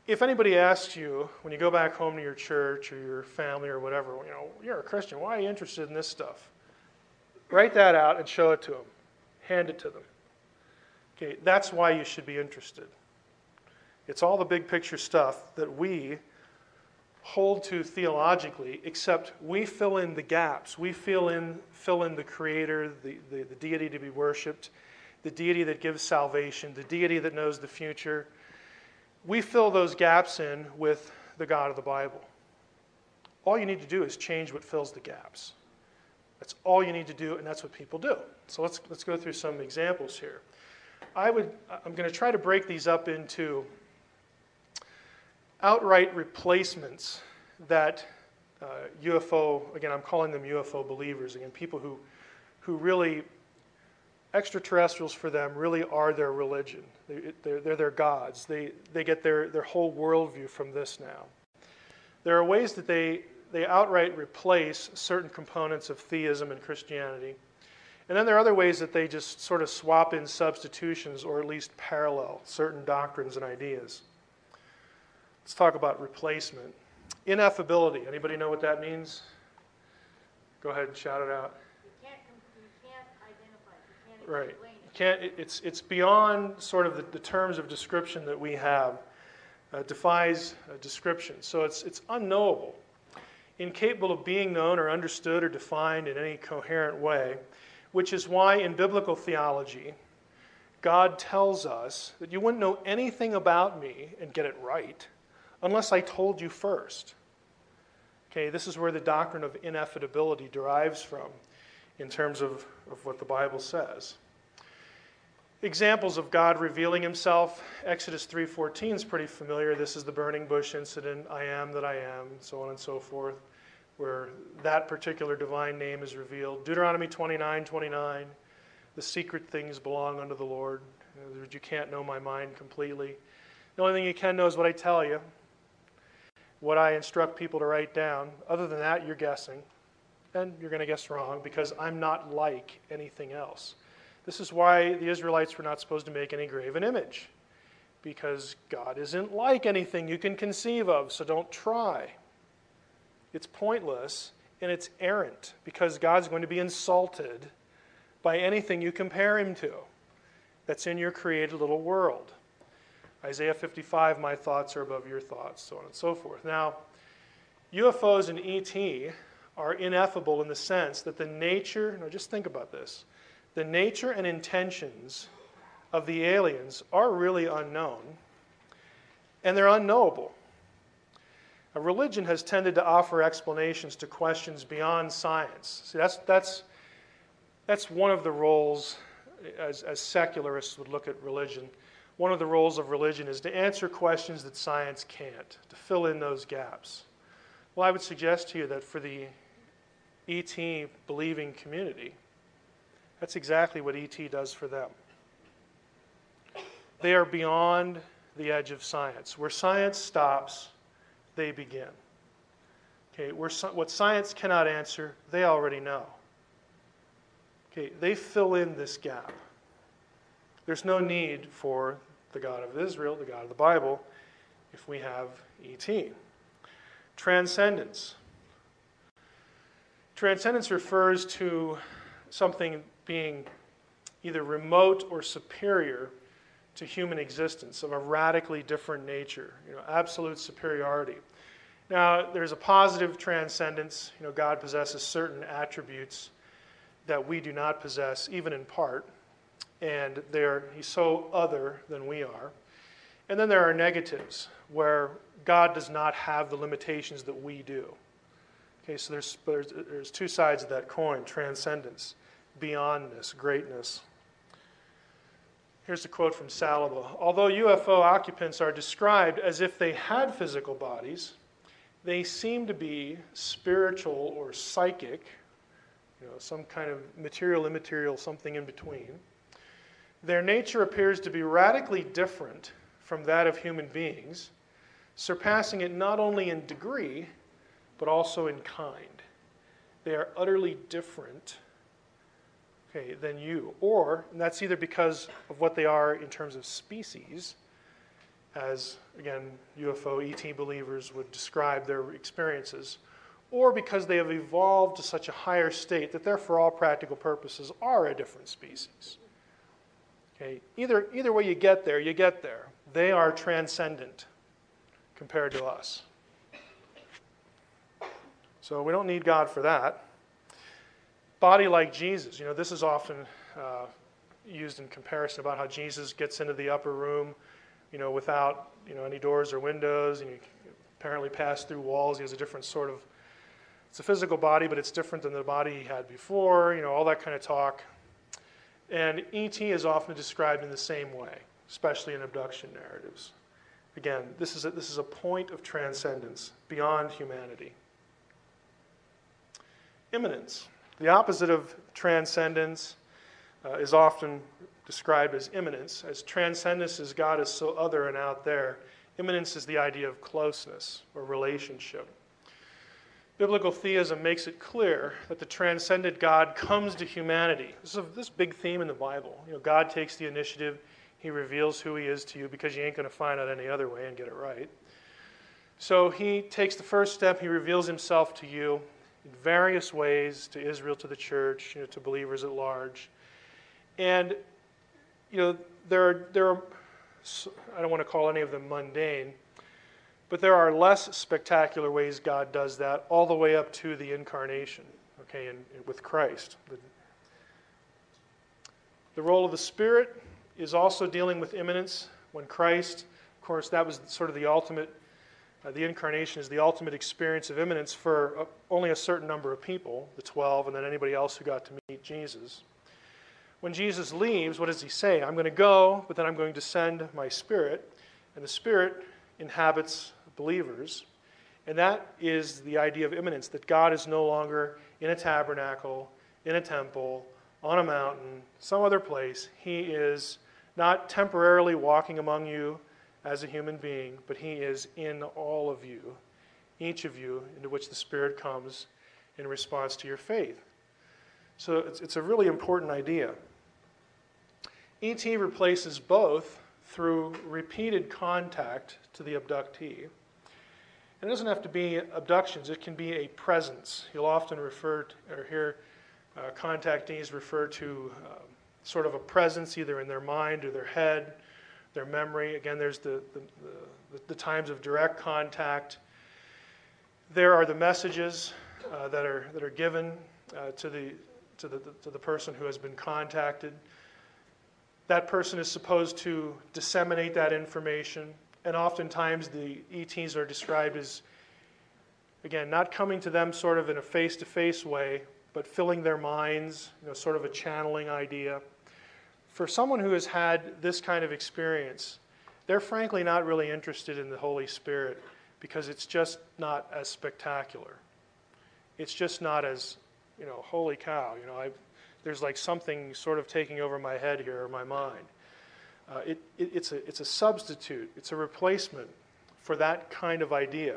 Speaker 2: if anybody asks you when you go back home to your church or your family or whatever, you know, you're a Christian, why are you interested in this stuff? Write that out and show it to them. Hand it to them. Okay, that's why you should be interested. It's all the big picture stuff that we hold to theologically, except we fill in the gaps. We fill in, fill in the Creator, the, the, the deity to be worshiped, the deity that gives salvation, the deity that knows the future we fill those gaps in with the God of the Bible. All you need to do is change what fills the gaps. That's all you need to do, and that's what people do. So let's, let's go through some examples here. I would, I'm going to try to break these up into outright replacements that uh, UFO, again, I'm calling them UFO believers, again, people who, who really extraterrestrials for them really are their religion. They, they're, they're their gods. They, they get their, their whole worldview from this now. There are ways that they, they outright replace certain components of theism and Christianity. And then there are other ways that they just sort of swap in substitutions or at least parallel certain doctrines and ideas. Let's talk about replacement. Ineffability. Anybody know what that means? Go ahead and shout it out.
Speaker 3: You can't, you can't identify, you can't
Speaker 2: Right. Can't, it- it's, it's beyond sort of the, the terms of description that we have. Uh, defies uh, description. So it's, it's unknowable, incapable of being known or understood or defined in any coherent way, which is why in biblical theology, God tells us that you wouldn't know anything about me and get it right unless I told you first. Okay, this is where the doctrine of ineffability derives from in terms of, of what the Bible says. Examples of God revealing himself, Exodus 3:14 is pretty familiar. This is the burning bush incident, I am that I am, so on and so forth, where that particular divine name is revealed. Deuteronomy 29:29, the secret things belong unto the Lord. You can't know my mind completely. The only thing you can know is what I tell you, what I instruct people to write down. Other than that, you're guessing. And you're going to guess wrong because I'm not like anything else. This is why the Israelites were not supposed to make any graven image, because God isn't like anything you can conceive of, so don't try. It's pointless and it's errant, because God's going to be insulted by anything you compare him to that's in your created little world. Isaiah 55, my thoughts are above your thoughts, so on and so forth. Now, UFOs and ET are ineffable in the sense that the nature, now just think about this, the nature and intentions of the aliens are really unknown, and they're unknowable. A religion has tended to offer explanations to questions beyond science. See, that's, that's, that's one of the roles, as, as secularists would look at religion, one of the roles of religion is to answer questions that science can't, to fill in those gaps. Well, I would suggest to you that for the ET believing community, that's exactly what ET does for them. They are beyond the edge of science. Where science stops, they begin. Okay, where, what science cannot answer, they already know. Okay, they fill in this gap. There's no need for the God of Israel, the God of the Bible, if we have ET. Transcendence. Transcendence refers to something being either remote or superior to human existence, of a radically different nature, you know, absolute superiority. Now, there's a positive transcendence. You know, God possesses certain attributes that we do not possess, even in part, and they're, He's so other than we are. And then there are negatives, where God does not have the limitations that we do. Okay, so there's, there's, there's two sides of that coin transcendence, beyondness, greatness. Here's a quote from Saliba. Although UFO occupants are described as if they had physical bodies, they seem to be spiritual or psychic, you know, some kind of material, immaterial, something in between. Their nature appears to be radically different from that of human beings, surpassing it not only in degree, but also in kind. They are utterly different okay, than you. Or, and that's either because of what they are in terms of species, as again, UFO ET believers would describe their experiences, or because they have evolved to such a higher state that they're, for all practical purposes, are a different species. Okay, either, either way you get there, you get there. They are transcendent compared to us. So we don't need God for that. Body like Jesus, you know, this is often uh, used in comparison about how Jesus gets into the upper room, you know, without you know any doors or windows, and you apparently pass through walls. He has a different sort of. It's a physical body, but it's different than the body he had before. You know, all that kind of talk. And ET is often described in the same way, especially in abduction narratives. Again, this is a, this is a point of transcendence beyond humanity. Immanence. The opposite of transcendence uh, is often described as immanence. As transcendence is God is so other and out there, immanence is the idea of closeness or relationship. Biblical theism makes it clear that the transcendent God comes to humanity. This is a this big theme in the Bible. You know, God takes the initiative, He reveals who He is to you because you ain't going to find out any other way and get it right. So He takes the first step, He reveals Himself to you in various ways to Israel, to the church, you know, to believers at large. And, you know, there are, there are, I don't want to call any of them mundane, but there are less spectacular ways God does that, all the way up to the incarnation, okay, and, and with Christ. The, the role of the Spirit is also dealing with immanence. When Christ, of course, that was sort of the ultimate, uh, the incarnation is the ultimate experience of immanence for uh, only a certain number of people, the 12, and then anybody else who got to meet Jesus. When Jesus leaves, what does he say? I'm going to go, but then I'm going to send my Spirit. And the Spirit inhabits believers. And that is the idea of immanence that God is no longer in a tabernacle, in a temple, on a mountain, some other place. He is not temporarily walking among you as a human being, but He is in all of you, each of you, into which the Spirit comes in response to your faith. So it's, it's a really important idea. ET replaces both through repeated contact to the abductee. And it doesn't have to be abductions, it can be a presence. You'll often refer to, or hear uh, contactees refer to uh, sort of a presence either in their mind or their head, their memory. Again, there's the, the, the, the times of direct contact. There are the messages uh, that, are, that are given uh, to, the, to, the, to the person who has been contacted. That person is supposed to disseminate that information and oftentimes the ETs are described as, again, not coming to them sort of in a face to face way, but filling their minds, you know, sort of a channeling idea. For someone who has had this kind of experience, they're frankly not really interested in the Holy Spirit because it's just not as spectacular. It's just not as, you know, holy cow, you know, I've, there's like something sort of taking over my head here or my mind. Uh, it, it, it's, a, it's a substitute, it's a replacement for that kind of idea.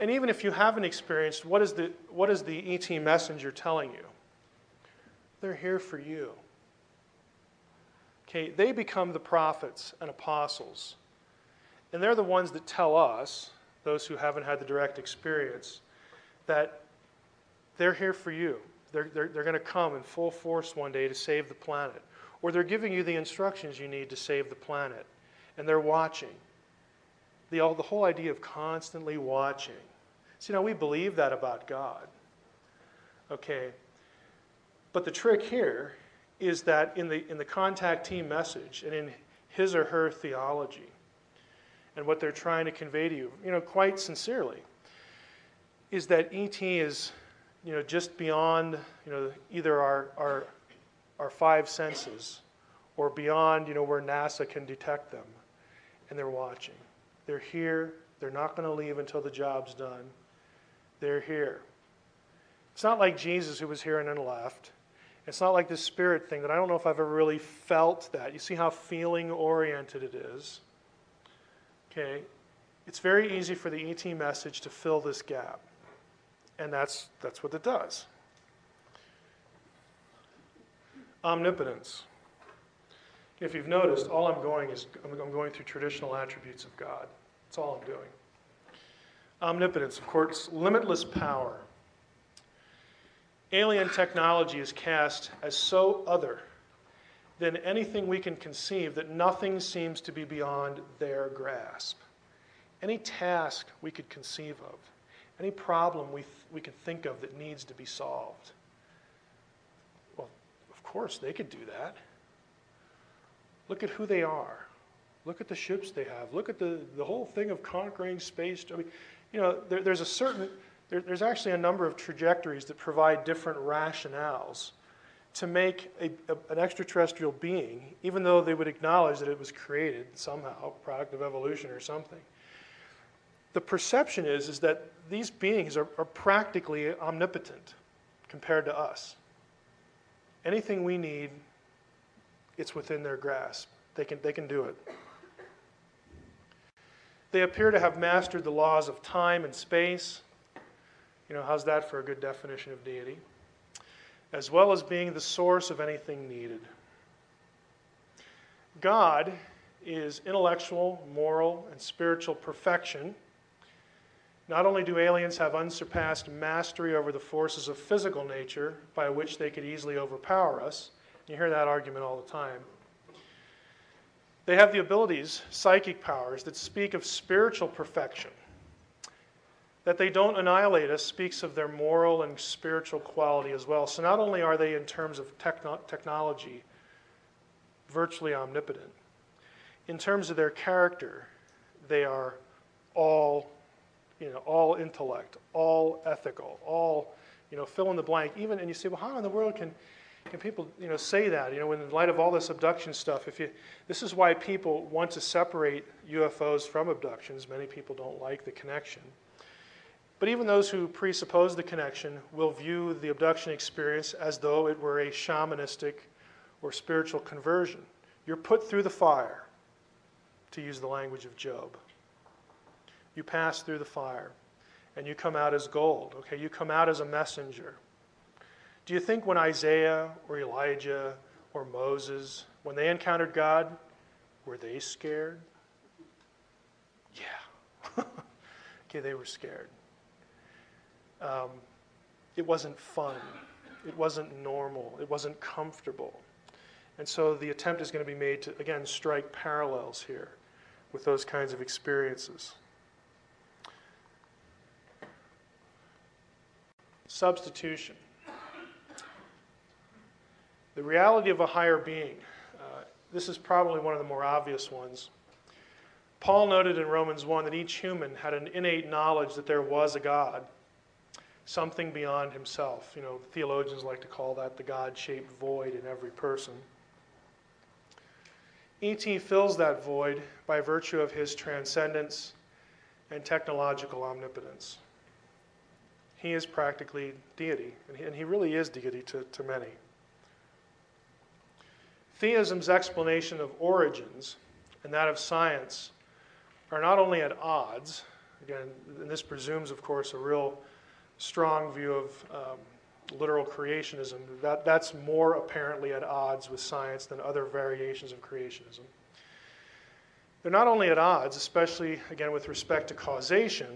Speaker 2: And even if you haven't experienced, what is the, what is the ET messenger telling you? They're here for you. Okay, they become the prophets and apostles. And they're the ones that tell us, those who haven't had the direct experience, that they're here for you. They're, they're, they're going to come in full force one day to save the planet or they're giving you the instructions you need to save the planet, and they're watching. The, all, the whole idea of constantly watching. See, now we believe that about God. Okay. But the trick here is that in the, in the contactee message and in his or her theology and what they're trying to convey to you, you know, quite sincerely, is that ET is, you know, just beyond, you know, either our, our our five senses or beyond, you know, where NASA can detect them. And they're watching. They're here. They're not going to leave until the job's done. They're here. It's not like Jesus who was here and then left. It's not like this spirit thing that I don't know if I've ever really felt that. You see how feeling oriented it is? Okay. It's very easy for the ET message to fill this gap. And that's, that's what it does. Omnipotence. If you've noticed, all I'm going is I'm going through traditional attributes of God. That's all I'm doing. Omnipotence, of course, limitless power. Alien technology is cast as so other than anything we can conceive that nothing seems to be beyond their grasp. Any task we could conceive of, any problem we, th- we could think of that needs to be solved Well, of course, they could do that. Look at who they are. Look at the ships they have. Look at the, the whole thing of conquering space. I mean, you know, there, there's a certain, there, there's actually a number of trajectories that provide different rationales to make a, a, an extraterrestrial being, even though they would acknowledge that it was created somehow, product of evolution or something. The perception is, is that these beings are, are practically omnipotent compared to us. Anything we need, it's within their grasp. They can, they can do it. They appear to have mastered the laws of time and space. You know, how's that for a good definition of deity? As well as being the source of anything needed. God is intellectual, moral, and spiritual perfection. Not only do aliens have unsurpassed mastery over the forces of physical nature by which they could easily overpower us, you hear that argument all the time. They have the abilities, psychic powers, that speak of spiritual perfection. That they don't annihilate us speaks of their moral and spiritual quality as well. So not only are they, in terms of techno- technology, virtually omnipotent, in terms of their character, they are all, you know, all intellect, all ethical, all, you know, fill in the blank. Even and you say, well, how in the world can can people, you know, say that? You know, in light of all this abduction stuff, if you, this is why people want to separate UFOs from abductions. Many people don't like the connection. But even those who presuppose the connection will view the abduction experience as though it were a shamanistic or spiritual conversion. You're put through the fire, to use the language of Job. You pass through the fire, and you come out as gold. Okay, you come out as a messenger. Do you think when Isaiah or Elijah or Moses, when they encountered God, were they scared? Yeah. *laughs* okay, they were scared. Um, it wasn't fun. It wasn't normal. It wasn't comfortable. And so the attempt is going to be made to, again, strike parallels here with those kinds of experiences. Substitution. The reality of a higher being. Uh, this is probably one of the more obvious ones. Paul noted in Romans 1 that each human had an innate knowledge that there was a God, something beyond himself. You know, theologians like to call that the God shaped void in every person. E.T. fills that void by virtue of his transcendence and technological omnipotence. He is practically deity, and he, and he really is deity to, to many. Theism's explanation of origins and that of science are not only at odds, again, and this presumes, of course, a real strong view of um, literal creationism. That, that's more apparently at odds with science than other variations of creationism. They're not only at odds, especially, again, with respect to causation,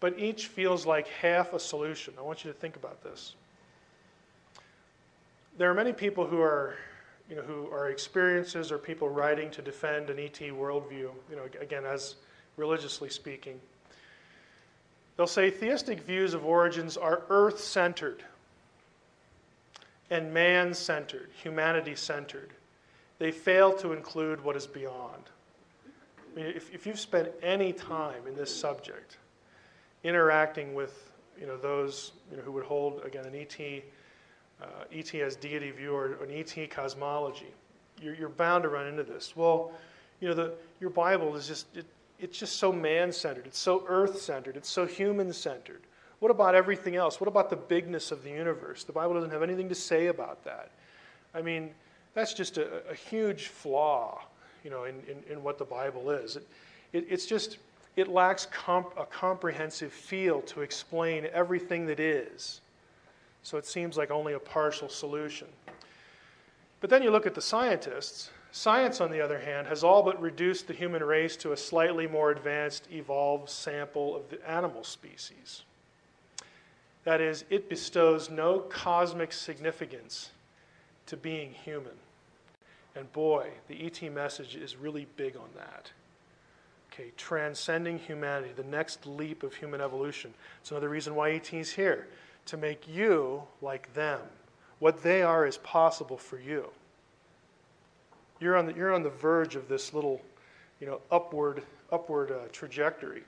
Speaker 2: but each feels like half a solution. I want you to think about this. There are many people who are you know, who are experiences or people writing to defend an ET worldview, you know, again, as religiously speaking. They'll say theistic views of origins are earth centered and man centered, humanity centered. They fail to include what is beyond. I mean, if, if you've spent any time in this subject, interacting with you know, those you know, who would hold, again, an ET uh, ET as deity view or an ET cosmology. You're, you're bound to run into this. Well, you know, the, your Bible is just, it, it's just so man centered, it's so earth centered, it's so human centered. What about everything else? What about the bigness of the universe? The Bible doesn't have anything to say about that. I mean, that's just a, a huge flaw, you know, in, in, in, what the Bible is. It, it, it's just, it lacks comp, a comprehensive feel to explain everything that is. So it seems like only a partial solution. But then you look at the scientists. Science, on the other hand, has all but reduced the human race to a slightly more advanced, evolved sample of the animal species. That is, it bestows no cosmic significance to being human. And boy, the ET message is really big on that. Okay, transcending humanity, the next leap of human evolution. It's another reason why ET is here to make you like them. What they are is possible for you. You're on the, you're on the verge of this little, you know, upward, upward uh, trajectory.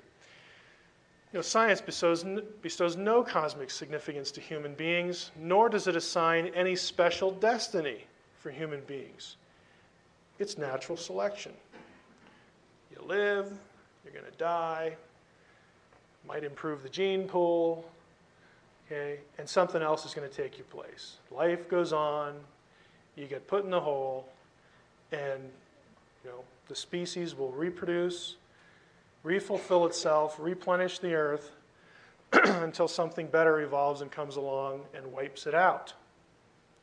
Speaker 2: You know, science bestows, bestows no cosmic significance to human beings, nor does it assign any special destiny for human beings. It's natural selection. You live, you're going to die, might improve the gene pool, okay, and something else is going to take your place. Life goes on, you get put in the hole, and you know the species will reproduce, refulfill itself, replenish the earth, *clears throat* until something better evolves and comes along and wipes it out,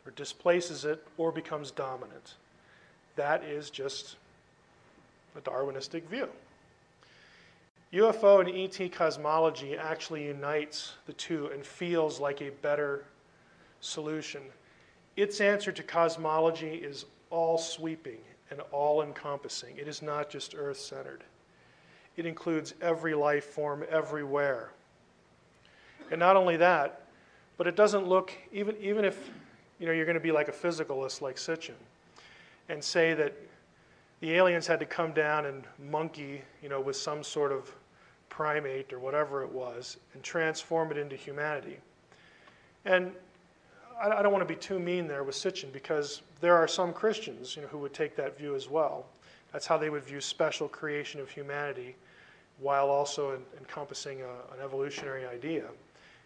Speaker 2: or displaces it, or becomes dominant. That is just a Darwinistic view. UFO and ET cosmology actually unites the two and feels like a better solution. Its answer to cosmology is all sweeping and all encompassing. It is not just earth centered, it includes every life form everywhere. And not only that, but it doesn't look, even, even if you know, you're going to be like a physicalist like Sitchin and say that the aliens had to come down and monkey you know, with some sort of primate or whatever it was and transform it into humanity. And I, I don't want to be too mean there with Sitchin because there are some Christians you know, who would take that view as well. That's how they would view special creation of humanity while also encompassing a, an evolutionary idea.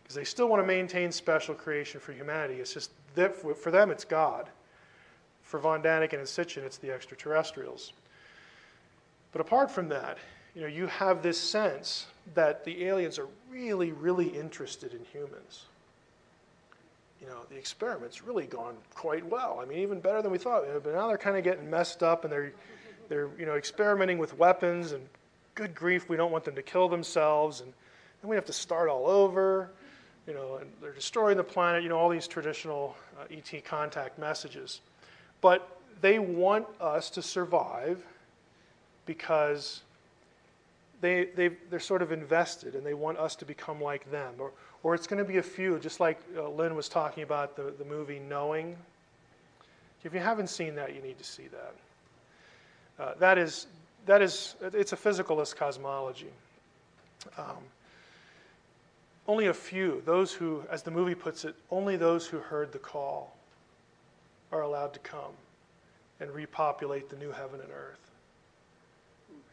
Speaker 2: Because they still want to maintain special creation for humanity. It's just that for them, it's God. For von Daniken and Sitchin, it's the extraterrestrials. But apart from that, you know, you have this sense that the aliens are really, really interested in humans. You know, the experiment's really gone quite well. I mean, even better than we thought. But now they're kind of getting messed up, and they're, they're, you know, experimenting with weapons. And good grief, we don't want them to kill themselves, and then we have to start all over. You know, and they're destroying the planet. You know, all these traditional uh, ET contact messages, but they want us to survive because they, they, they're sort of invested and they want us to become like them. Or, or it's going to be a few, just like uh, Lynn was talking about the, the movie Knowing. If you haven't seen that, you need to see that. Uh, that is, that is, it's a physicalist cosmology. Um, only a few, those who, as the movie puts it, only those who heard the call are allowed to come and repopulate the new heaven and earth.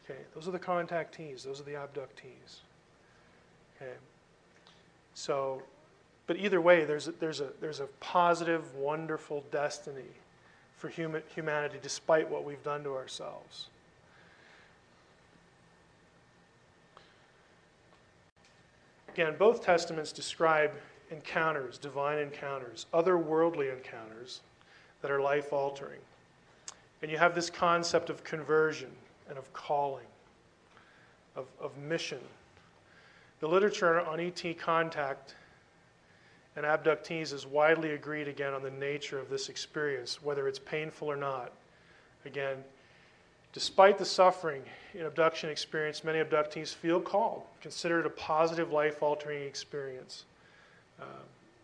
Speaker 2: Okay, those are the contactees, those are the abductees. Okay. So, but either way, there's a, there's a, there's a positive, wonderful destiny for human, humanity despite what we've done to ourselves. Again, both testaments describe encounters, divine encounters, otherworldly encounters that are life altering. And you have this concept of conversion and of calling, of, of mission. The literature on ET contact and abductees is widely agreed again on the nature of this experience, whether it's painful or not. Again, despite the suffering in abduction experience, many abductees feel called, consider it a positive life altering experience uh,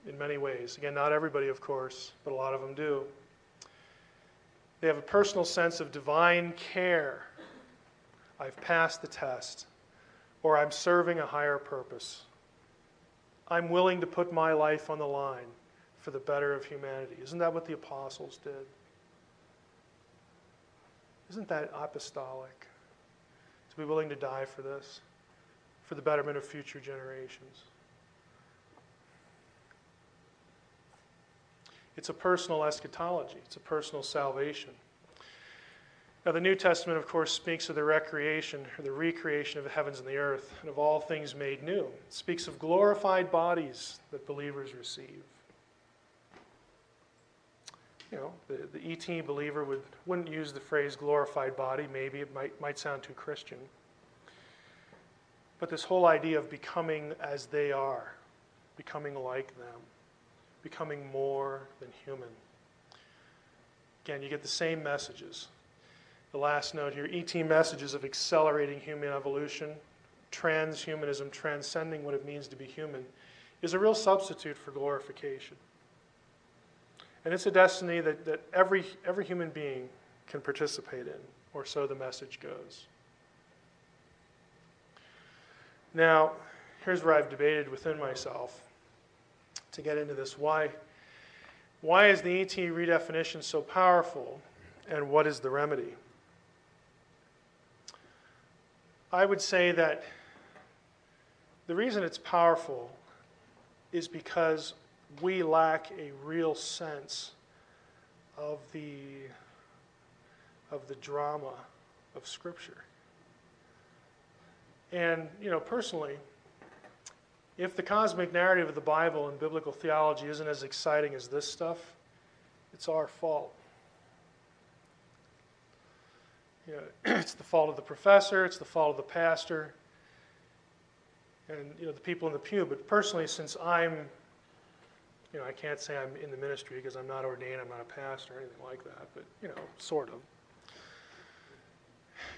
Speaker 2: in many ways. Again, not everybody, of course, but a lot of them do. They have a personal sense of divine care I've passed the test, or I'm serving a higher purpose. I'm willing to put my life on the line for the better of humanity. Isn't that what the apostles did? Isn't that apostolic? To be willing to die for this, for the betterment of future generations. It's a personal eschatology, it's a personal salvation. Now, the New Testament, of course, speaks of the recreation or the recreation of the heavens and the earth and of all things made new. It speaks of glorified bodies that believers receive. You know, the, the ET believer would, wouldn't use the phrase glorified body. Maybe it might, might sound too Christian. But this whole idea of becoming as they are, becoming like them, becoming more than human. Again, you get the same messages the last note here ET messages of accelerating human evolution, transhumanism, transcending what it means to be human, is a real substitute for glorification. And it's a destiny that, that every, every human being can participate in, or so the message goes. Now, here's where I've debated within myself to get into this. Why, why is the ET redefinition so powerful, and what is the remedy? I would say that the reason it's powerful is because we lack a real sense of the of the drama of scripture. And you know, personally, if the cosmic narrative of the Bible and biblical theology isn't as exciting as this stuff, it's our fault. You know, *clears throat* it's the fault of the professor, it's the fault of the pastor, and you know the people in the pew. But personally, since I'm, you know, I can't say I'm in the ministry because I'm not ordained, I'm not a pastor or anything like that, but you know, sort of.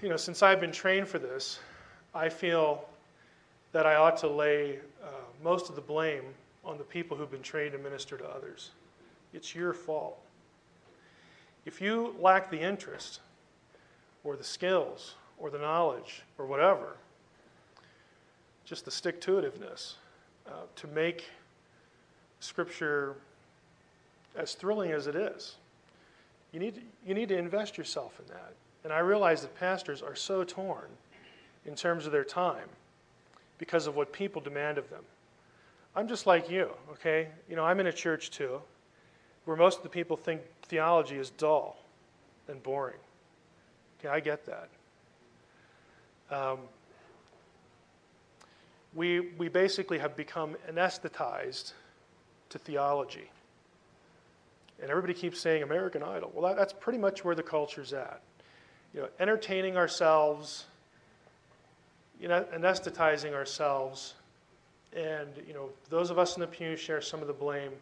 Speaker 2: You know, since I've been trained for this, I feel that I ought to lay uh, most of the blame on the people who've been trained to minister to others. It's your fault. If you lack the interest, or the skills, or the knowledge, or whatever, just the stick to itiveness uh, to make Scripture as thrilling as it is, you need, you need to invest yourself in that. And I realize that pastors are so torn in terms of their time because of what people demand of them. I'm just like you, okay? You know, I'm in a church too, where most of the people think theology is dull and boring. Okay, I get that. Um, we, we basically have become anesthetized to theology. And everybody keeps saying American Idol. Well, that, that's pretty much where the culture's at. You know, entertaining ourselves, you know, anesthetizing ourselves and you know, those of us in the pew share some of the blame.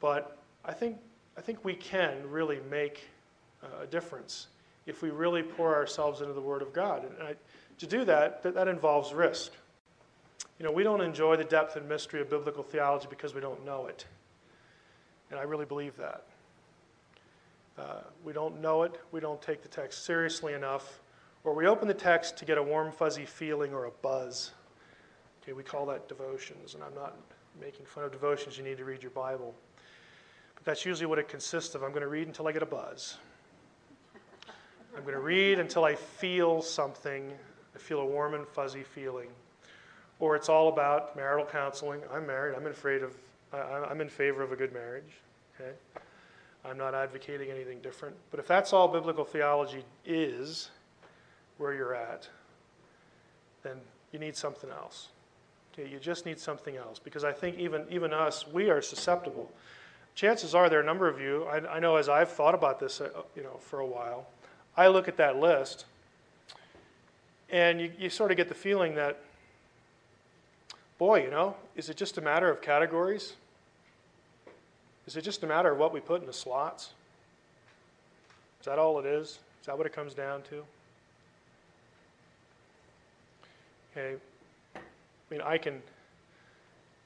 Speaker 2: But I think, I think we can really make a difference if we really pour ourselves into the Word of God. And I, to do that, that, that involves risk. You know, we don't enjoy the depth and mystery of biblical theology because we don't know it. And I really believe that. Uh, we don't know it, we don't take the text seriously enough, or we open the text to get a warm, fuzzy feeling or a buzz. Okay, we call that devotions, and I'm not making fun of devotions. You need to read your Bible. But that's usually what it consists of. I'm going to read until I get a buzz. I'm going to read until I feel something. I feel a warm and fuzzy feeling. Or it's all about marital counseling. I'm married. I'm afraid of. I'm in favor of a good marriage. Okay, I'm not advocating anything different. But if that's all biblical theology is, where you're at, then you need something else. Okay, you just need something else because I think even, even us, we are susceptible. Chances are there are a number of you, I, I know as I've thought about this uh, you know, for a while, I look at that list and you, you sort of get the feeling that, boy, you know, is it just a matter of categories? Is it just a matter of what we put in the slots? Is that all it is? Is that what it comes down to? Okay, I mean, I can,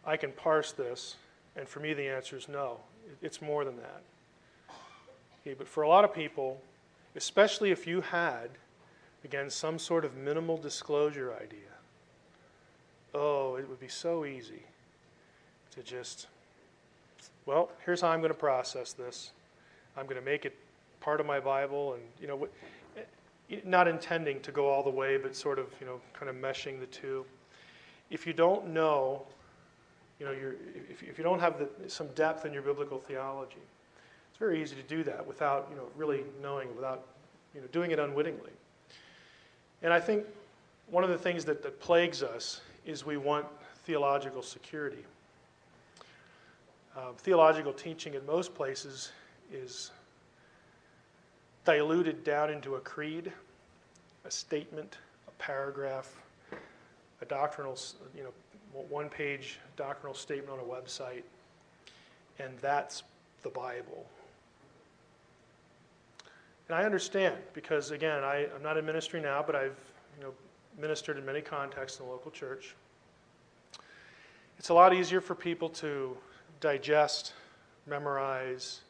Speaker 2: I can parse this, and for me the answer is no. It's more than that. Okay, but for a lot of people, especially if you had, again, some sort of minimal disclosure idea, oh, it would be so easy to just, well, here's how I'm going to process this. I'm going to make it part of my Bible, and you know, not intending to go all the way, but sort of, you know, kind of meshing the two if you don't know, you know, if, if you don't have the, some depth in your biblical theology, it's very easy to do that without, you know, really knowing, without, you know, doing it unwittingly. And I think one of the things that, that plagues us is we want theological security. Um, theological teaching in most places is diluted down into a creed, a statement, a paragraph, a doctrinal, you know, one page doctrinal statement on a website, and that's the Bible. And I understand because, again, I, I'm not in ministry now, but I've you know, ministered in many contexts in the local church. It's a lot easier for people to digest, memorize,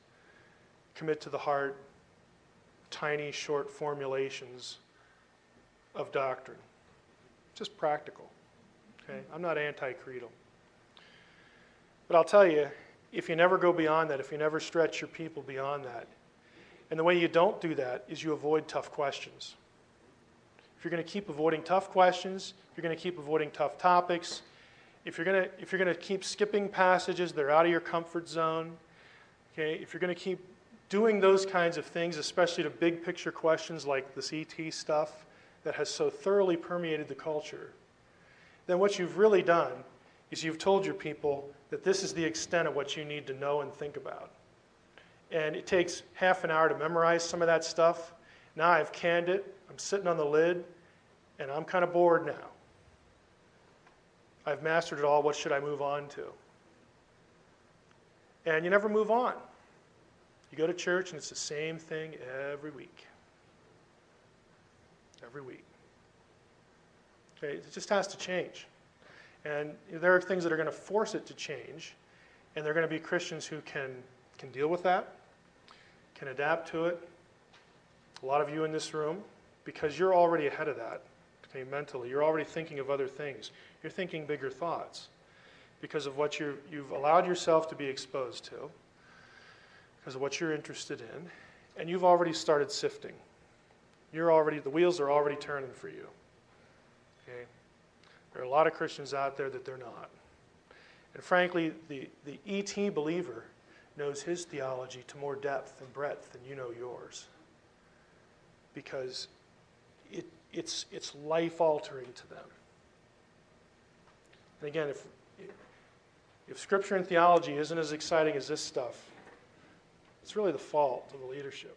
Speaker 2: commit to the heart tiny, short formulations of doctrine just practical. Okay? I'm not anti creedal. But I'll tell you, if you never go beyond that, if you never stretch your people beyond that, and the way you don't do that is you avoid tough questions. If you're going to keep avoiding tough questions, you're going to keep avoiding tough topics. If you're going to, if you're going to keep skipping passages that are out of your comfort zone, okay, if you're going to keep doing those kinds of things, especially to big picture questions like this ET stuff, that has so thoroughly permeated the culture, then what you've really done is you've told your people that this is the extent of what you need to know and think about. And it takes half an hour to memorize some of that stuff. Now I've canned it, I'm sitting on the lid, and I'm kind of bored now. I've mastered it all, what should I move on to? And you never move on. You go to church and it's the same thing every week. Every week. Okay, it just has to change. And there are things that are going to force it to change, and there are going to be Christians who can, can deal with that, can adapt to it. A lot of you in this room, because you're already ahead of that, okay, mentally, you're already thinking of other things. You're thinking bigger thoughts because of what you you've allowed yourself to be exposed to, because of what you're interested in, and you've already started sifting. You're already, the wheels are already turning for you. Okay? There are a lot of Christians out there that they're not. And frankly, the, the ET believer knows his theology to more depth and breadth than you know yours. Because it, it's, it's life altering to them. And again, if, if Scripture and theology isn't as exciting as this stuff, it's really the fault of the leadership.